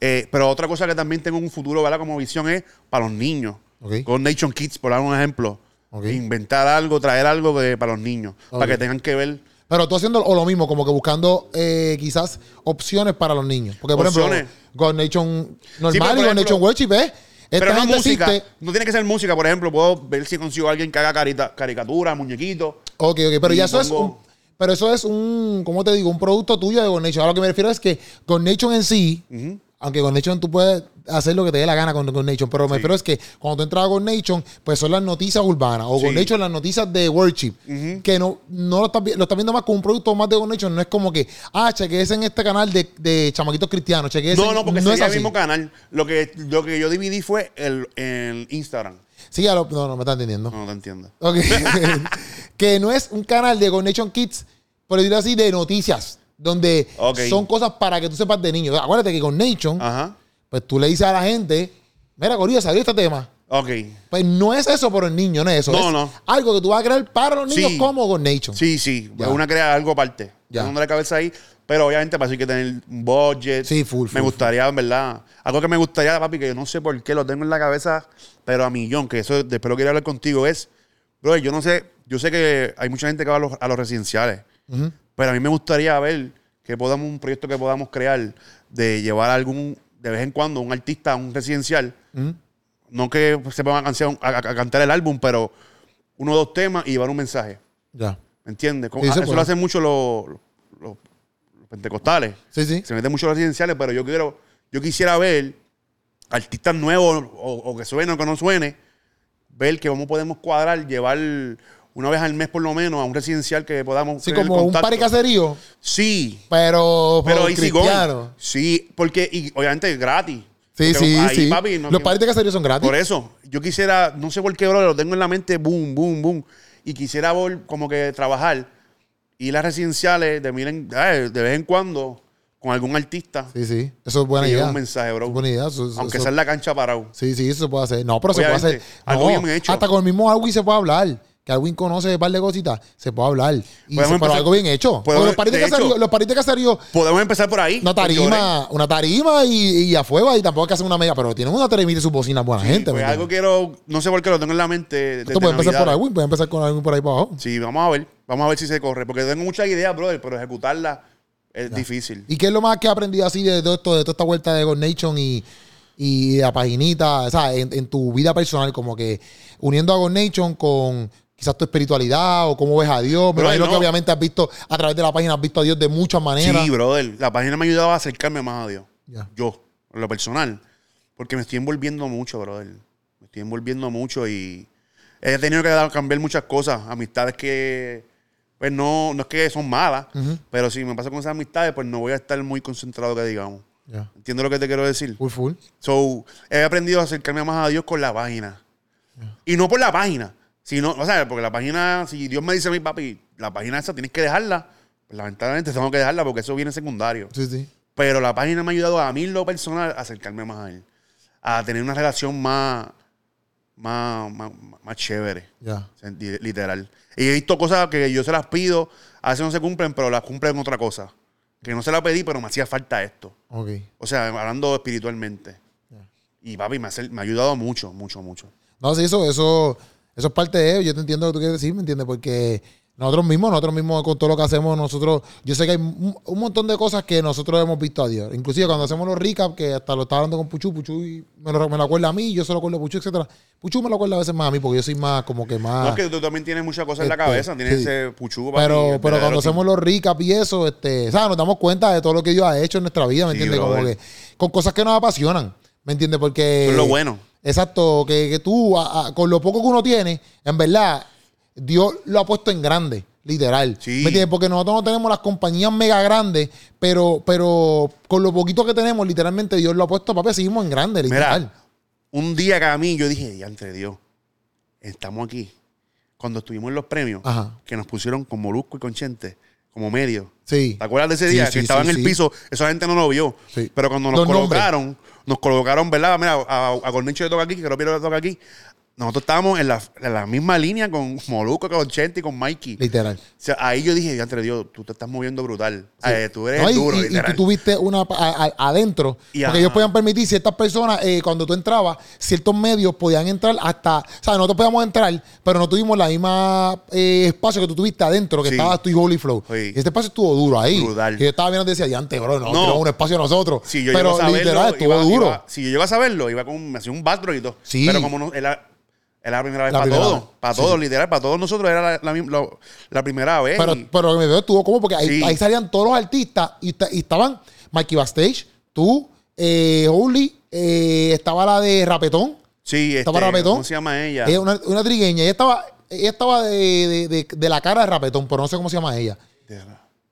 Eh, pero otra cosa que también tengo en un futuro, ¿verdad? Como visión es para los niños. Ok. Con Nation Kids, por dar un ejemplo. Ok. Inventar algo, traer algo que- para los niños. Para que tengan que ver. Pero tú haciendo o lo mismo, como que buscando eh, quizás opciones para los niños. Porque, por Opciones. ejemplo, God Nation normal y God ejemplo, Nation Worship es. Esta Pero no música. existe. No tiene que ser música. Por ejemplo, puedo ver si consigo a alguien que haga carita, caricatura, muñequitos. Ok, ok, pero ya eso es un- pero eso es un, ¿cómo te digo? Un producto tuyo de Gornation. A lo que me refiero es que Gornation en sí. Aunque Gornation tú puedes hacer lo que te dé la gana con Gornation, pero me refiero es que cuando tú entras a Gornation, pues son las noticias urbanas o Sí. Gornation las noticias de worship, Ujú. que no, no lo, estás, lo estás viendo más como un producto más de Gornation, no es como que, ah, chequees en este canal de, de chamaquitos cristianos, chequees No, no, porque es sería el mismo canal. Lo que, lo que yo dividí fue el, el Instagram. Sí, ya lo- no, no me estás entendiendo. No, no te entiendo. Ok. que no es un canal de Gornation Kids, por decirlo así, de noticias, donde son cosas para que tú sepas de niños. Acuérdate que con Nation, Ajá. pues tú le dices a la gente, mira, Corillo, salió este tema. Ok. Pues no es eso por el niño, no es eso. No, es no. algo que tú vas a crear para los niños Sí. como con Nation. Sí, sí. Ya. Una crea algo aparte. Ya. Ya. la cabeza ahí. Pero obviamente para eso hay que tener un budget. Sí, full, Me full, gustaría, en verdad. Algo que me gustaría, papi, que yo no sé por qué lo tengo en la cabeza, pero a millón, que eso después lo quería hablar contigo, es, bro, yo no sé, yo sé que hay mucha gente que va a los, a los residenciales, Pero a mí me gustaría ver que podamos, un proyecto que podamos crear de llevar algún, de vez en cuando, un artista a un residencial, no que se pongan a, a- cantar el álbum, pero uno o dos temas y llevar un mensaje. Ya. ¿Me entiendes? Sí, eso puede. lo hacen mucho los, los- los pentecostales. Sí, sí. Se meten mucho los residenciales, pero yo quiero, yo quisiera ver artistas nuevos o, o que suene o que no suene, ver que cómo podemos cuadrar, llevar una vez al mes por lo menos a un residencial que podamos. Sí, tener como un contacto. par caserío, Sí, pero, pero cristiano. Sí, porque y obviamente es gratis. Sí, Porque sí, ahí, sí. papi, no- los pares de caserío son gratis. Por eso, yo quisiera, no sé por qué, bro, lo tengo en la mente, boom, boom, boom. Y quisiera como que trabajar, ir a residenciales, de miren, eh, de vez en cuando, con algún artista, Sí, sí. Eso es buena idea. un mensaje, bro. Es buena idea. Eso- eso- Aunque eso- sea en la cancha parado. Sí, sí, eso se puede hacer. No, pero se puede hacer. algo No, bien hecho. Hasta con el mismo Alwin se puede hablar. Que Alwin conoce un par de cositas, se puede hablar. Y se, algo bien hecho. los paritos de de caserío, hecho- los paritos de caserío, Podemos empezar por ahí. una tarima, una tarima y, y a fuego, y tampoco es que hacen una mega, pero tienen una tarimita y sus bocinas buena Sí, gente. pues ¿me algo quiero, no sé por qué lo tengo en la mente. Esto puede empezar por. Alwin, puede empezar con Alwin por ahí para abajo. Sí, vamos a ver. Vamos a ver si se corre. Porque tengo muchas ideas, brother, pero ejecutarlas es difícil. ¿Y qué es lo más que has aprendido así de todo esto, de toda esta vuelta de God Nation y, y la paginita, o sea, en, en tu vida personal, como que uniendo a God Nation con quizás tu espiritualidad o cómo ves a Dios? Me imagino que no. obviamente has visto, a través de la página has visto a Dios de muchas maneras. Sí, brother. La página me ha ayudado a acercarme más a Dios. Yo, en lo personal. Porque me estoy envolviendo mucho, brother. Me estoy envolviendo mucho y he tenido que cambiar muchas cosas. Amistades que, pues no, no es que son malas, Ujú. pero si me pasa con esas amistades, pues no voy a estar muy concentrado, que digamos. Ya. ¿Entiendes lo que te quiero decir? Full, full. So, he aprendido a acercarme más a Dios con la página. Y no por la página, sino, o sea, porque la página, si Dios me dice a mí, papi, la página esa tienes que dejarla, pues lamentablemente tengo que dejarla porque eso viene secundario. Sí, sí. Pero la página me ha ayudado a mí en lo personal a acercarme más a él. A tener una relación más, más, más, más chévere. Ya. Literal. Y he visto cosas que yo se las pido, a veces no se cumplen, pero las cumplen otra cosa. Que no se la pedí, pero me hacía falta esto. Ok. O sea, hablando espiritualmente. Y papi, me, hace- me ha ayudado mucho, mucho, mucho. No, sí, eso, eso, eso es parte de ello. Yo te entiendo lo que tú quieres decir, ¿me entiendes? Porque nosotros mismos, nosotros mismos con todo lo que hacemos, nosotros, yo sé que hay un, un montón de cosas que nosotros hemos visto a Dios. Inclusive cuando hacemos los recaps, que hasta lo estaba hablando con Puchu, Puchu y me lo, me lo acuerda a mí, yo se lo acuerdo a Puchu, etcétera. Puchu me lo acuerda a veces más a mí, porque yo soy más como que más... No, es que tú también tienes muchas cosas en la Este, cabeza, tienes sí. ese puchu, papi, Pero, pero cuando hacemos los recaps y eso, este, ¿sabes? Nos damos cuenta de todo lo que Dios ha hecho en nuestra vida, ¿me Sí, entiendes? Como que con cosas que nos apasionan, ¿me entiendes? Porque... Es lo bueno. Exacto, que, que tú, a- a- con lo poco que uno tiene, en verdad, Dios lo ha puesto en grande, literal. Sí. ¿Me entiendes? Porque nosotros no tenemos las compañías mega grandes, pero, pero con lo poquito que tenemos, literalmente Dios lo ha puesto, papi, seguimos en grande, literal. Mira, un día que a mí yo dije, diante Dios, estamos aquí. Cuando estuvimos en los premios, Ajá. que nos pusieron con Molusco y con Chente, como medio. Sí. ¿Te acuerdas de ese día? sí, que estaba en el piso, esa gente no lo vio. Sí. Pero cuando nos Los nombres. Nos colocaron, ¿verdad? Mira, a, a le toca aquí, que no le toca aquí. Nosotros estábamos en la, en la misma línea con Molusco, con Chente y con Mikey. Literal. O sea, ahí yo dije, entre Dios, tú te estás moviendo brutal. Eh, tú eres No, y, duro, y- tú tuviste una a- a- adentro, Y porque ajá. ellos podían permitir ciertas personas, eh, cuando tú entrabas, ciertos medios podían entrar hasta, o sea, nosotros podíamos entrar, pero no tuvimos la misma eh, espacio que tú tuviste adentro, que Sí. estabas tú y Holy Flow. Sí. Y este espacio estuvo duro ahí. Brutal. Y yo estaba viendo y decía, diante, bro, no, No. un espacio nosotros. Si yo pero a saberlo, literal, estuvo iba- duro. iba- si yo llego a saberlo, iba con me hacía un backdrop y todo. Sí. Pero como no, era, Era la primera vez La para primera todos. vez. Para Sí, todos, literal. Para todos nosotros era la, primera vez. Pero, y- pero me veo estuvo como porque ahí, Sí. ahí salían todos los artistas y, ta- y estaban Mikey Backstage, tú, eh, Holy, eh, estaba la de Rapetón, sí, este, estaba Rapetón. ¿Cómo se llama ella? ella, una, una trigueña, ella estaba, ella estaba de, de- de- de la cara de Rapetón, pero no sé cómo se llama ella.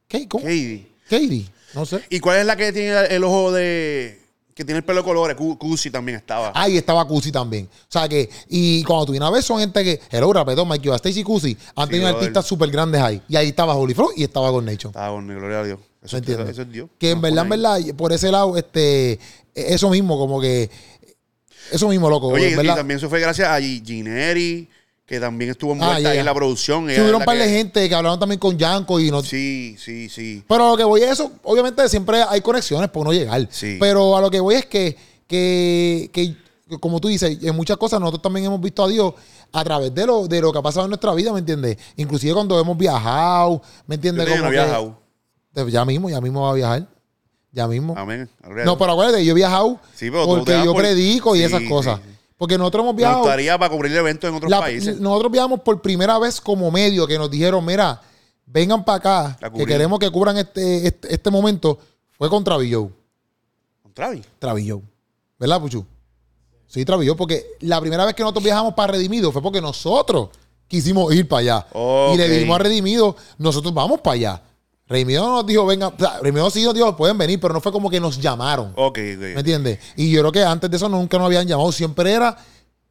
¿Qué? ¿Cómo? Katie. Katie, no sé. ¿Y cuál es la que tiene el ojo de. Que tiene el pelo de colores? Cu- Cusi también estaba. Ahí estaba Cusi también. O sea que, y cuando tú vienes a ver, son gente que, Hello, Rapetón, Mikey Backstage y Cusi, han tenido brother. artistas súper grandes ahí. Y ahí estaba Holy Flow y estaba con Nation. Estaba con gloria a Dios. Eso, ¿Me entiendes? eso es Dios. Que en verdad, en verdad, por ese lado, este, eso mismo, como que, eso mismo, loco. Oye, en y verdad. también eso fue gracias a Gi- Gineri, que también estuvo envuelta Ah, ahí en la producción. Es un par de que- gente que hablaron también con Yanko y no. Sí, sí, sí. Pero a lo que voy es eso, obviamente siempre hay conexiones por no llegar. Sí. Pero a lo que voy es que, que, que, como tú dices, en muchas cosas nosotros también hemos visto a Dios a través de lo, de lo que ha pasado en nuestra vida, ¿me entiendes? Inclusive cuando hemos viajado, ¿me entiendes? Como que- viajado. Ya mismo, ya mismo va a viajar. Ya mismo. Amén. No, pero acuérdate, yo he viajado Sí, porque yo por- predico y Sí, esas cosas. sí. Porque nosotros hemos viajado. gustaría para cubrir eventos en otros la- países. nosotros viajamos por primera vez como medio que nos dijeron, mira, vengan para acá, que queremos que cubran este, este, este momento. Fue con Travillo. Con Travis. Travillo. ¿Verdad, Puchu? Sí, Travillo, porque la primera vez que nosotros viajamos para Redimido fue porque nosotros quisimos ir para allá. Y le dijimos a Redimido, nosotros vamos para allá. Redimido nos dijo, venga, o sea, sí nos dijo, pueden venir, pero no fue como que nos llamaron. Ok, ¿Me ok. entiendes? Y yo creo que antes de eso nunca nos habían llamado, siempre era.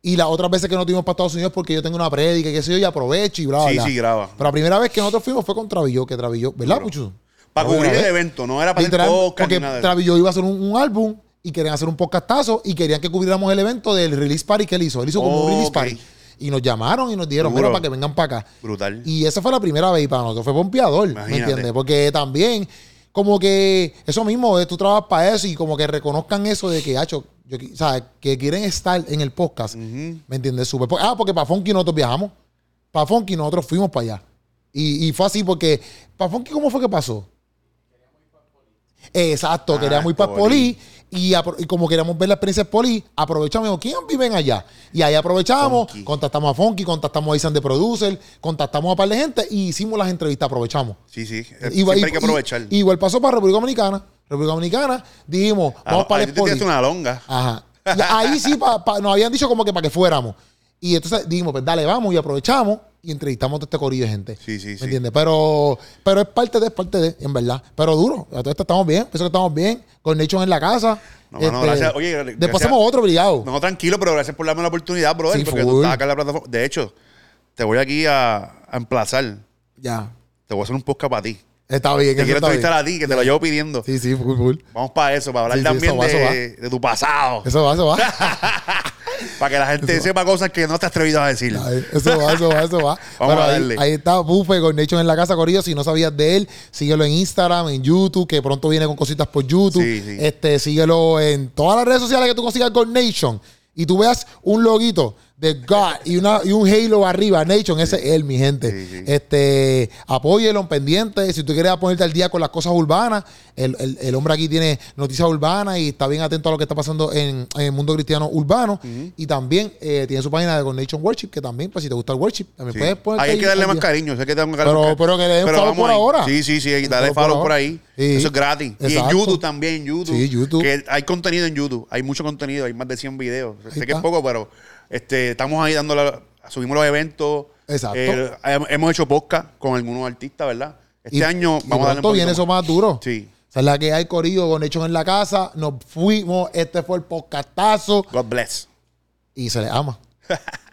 Y las otras veces que no tuvimos para Estados Unidos porque yo tengo una prédica y qué sé yo, y aprovecho y bla, bla. Sí, sí, graba. Pero la primera vez que nosotros fuimos fue con Travillo, que Travillo, ¿verdad. Puchu? Para cubrir el evento, no era para hacer Literal, podcast porque ni nada. Travillo iba a hacer un, un álbum y querían hacer un podcastazo y querían que cubriéramos el evento del release party que él hizo. Él hizo como un release party. Y nos llamaron y nos dijeron, Duro. mira, para que vengan para acá. Brutal. Y esa fue la primera vez y para nosotros fue pompeador, ¿me entiendes? Porque también, como que eso mismo, eh, tú trabajas para eso y como que reconozcan eso de que, hacho, yo, qui- o sea, que quieren estar en el podcast. ¿me entiendes? Súper. po- Ah, porque para Funky nosotros viajamos. Para Funky nosotros fuimos para allá. Y, y fue así porque, para Funky, ¿cómo fue que pasó? Exacto, Ah, queríamos ir para Poli. Poli y, y como queríamos ver la experiencia de Poli, aprovechamos, ¿quién viven allá? Y ahí aprovechamos, Funky. contactamos a Funky, contactamos a Isan de Producer, contactamos a un par de gente y hicimos las entrevistas, aprovechamos. Sí, sí. Eh, Igual- Siempre hay que aprovechar. y- igual pasó para República Dominicana. República Dominicana, dijimos, Ah, vamos para ahí el Poli. una longa. Ajá. Y ahí sí pa- pa- nos habían dicho como que para que fuéramos. Y entonces dijimos, pues dale, vamos y aprovechamos y entrevistamos a todo este corillo de gente. Sí, sí, ¿Me sí. entiendes? Pero, pero es parte de, es parte de, en verdad. Pero duro. Esto estamos bien, pienso que estamos bien. Con Nation en la casa. No, mano, gracias. Oye, gracias. después hacemos otro brigado. No, tranquilo, pero gracias por darme la oportunidad, brother. Sí, porque tú full. estás acá en la plataforma. De hecho, te voy aquí a, a emplazar. Ya. Te voy a hacer un podcast para ti. Está bien. Te quiero entrevistar a ti, que te lo llevo pidiendo. Sí, sí, full, full. Vamos para eso, para hablar Sí, sí, también va, de, de tu pasado. Eso va, eso va. para que la gente sepa cosas que no te has atrevido a decir. Eso va, eso va, eso va. Vamos Pero a ahí, darle. ahí está Bufe con Nation en la casa, Corillo. Si no sabías de él, síguelo en Instagram, en YouTube, que pronto viene con cositas por YouTube. Sí, sí. Este, síguelo en todas las redes sociales que tú consigas con Nation. Y tú veas un loguito de God y, una, y un halo arriba, Nation, ese es él, mi gente. Sí, sí. Este, apóyelo, pendiente. Si tú quieres ponerte al día con las cosas urbanas, el, el- el hombre aquí tiene noticias urbanas y está bien atento a lo que está pasando en, en el mundo cristiano urbano. Y también eh, tiene su página de Con Nation Worship, que también, pues si te gusta el worship, también Sí. puedes ponerte Ahí hay que darle más día. cariño. Sé que que darle Pero- pero que le den follow vamos por ahí. ahora. Sí, sí, sí. Dale Follow por follow por ahí. Eso es gratis. Y en. YouTube también, en YouTube. Sí, YouTube. Que hay contenido en YouTube. Hay mucho contenido. Hay más de 100 videos. sé que es poco, pero este, estamos ahí dando la- subimos los eventos. Exacto. Eh, hem- hemos hecho podcast con algunos artistas, ¿verdad? Este Y- año y vamos a darle un viene eso más duro. Sí. O sea, la que hay Corillo con Nation en la casa. Nos fuimos. Este fue el podcastazo. God bless. Y se le ama.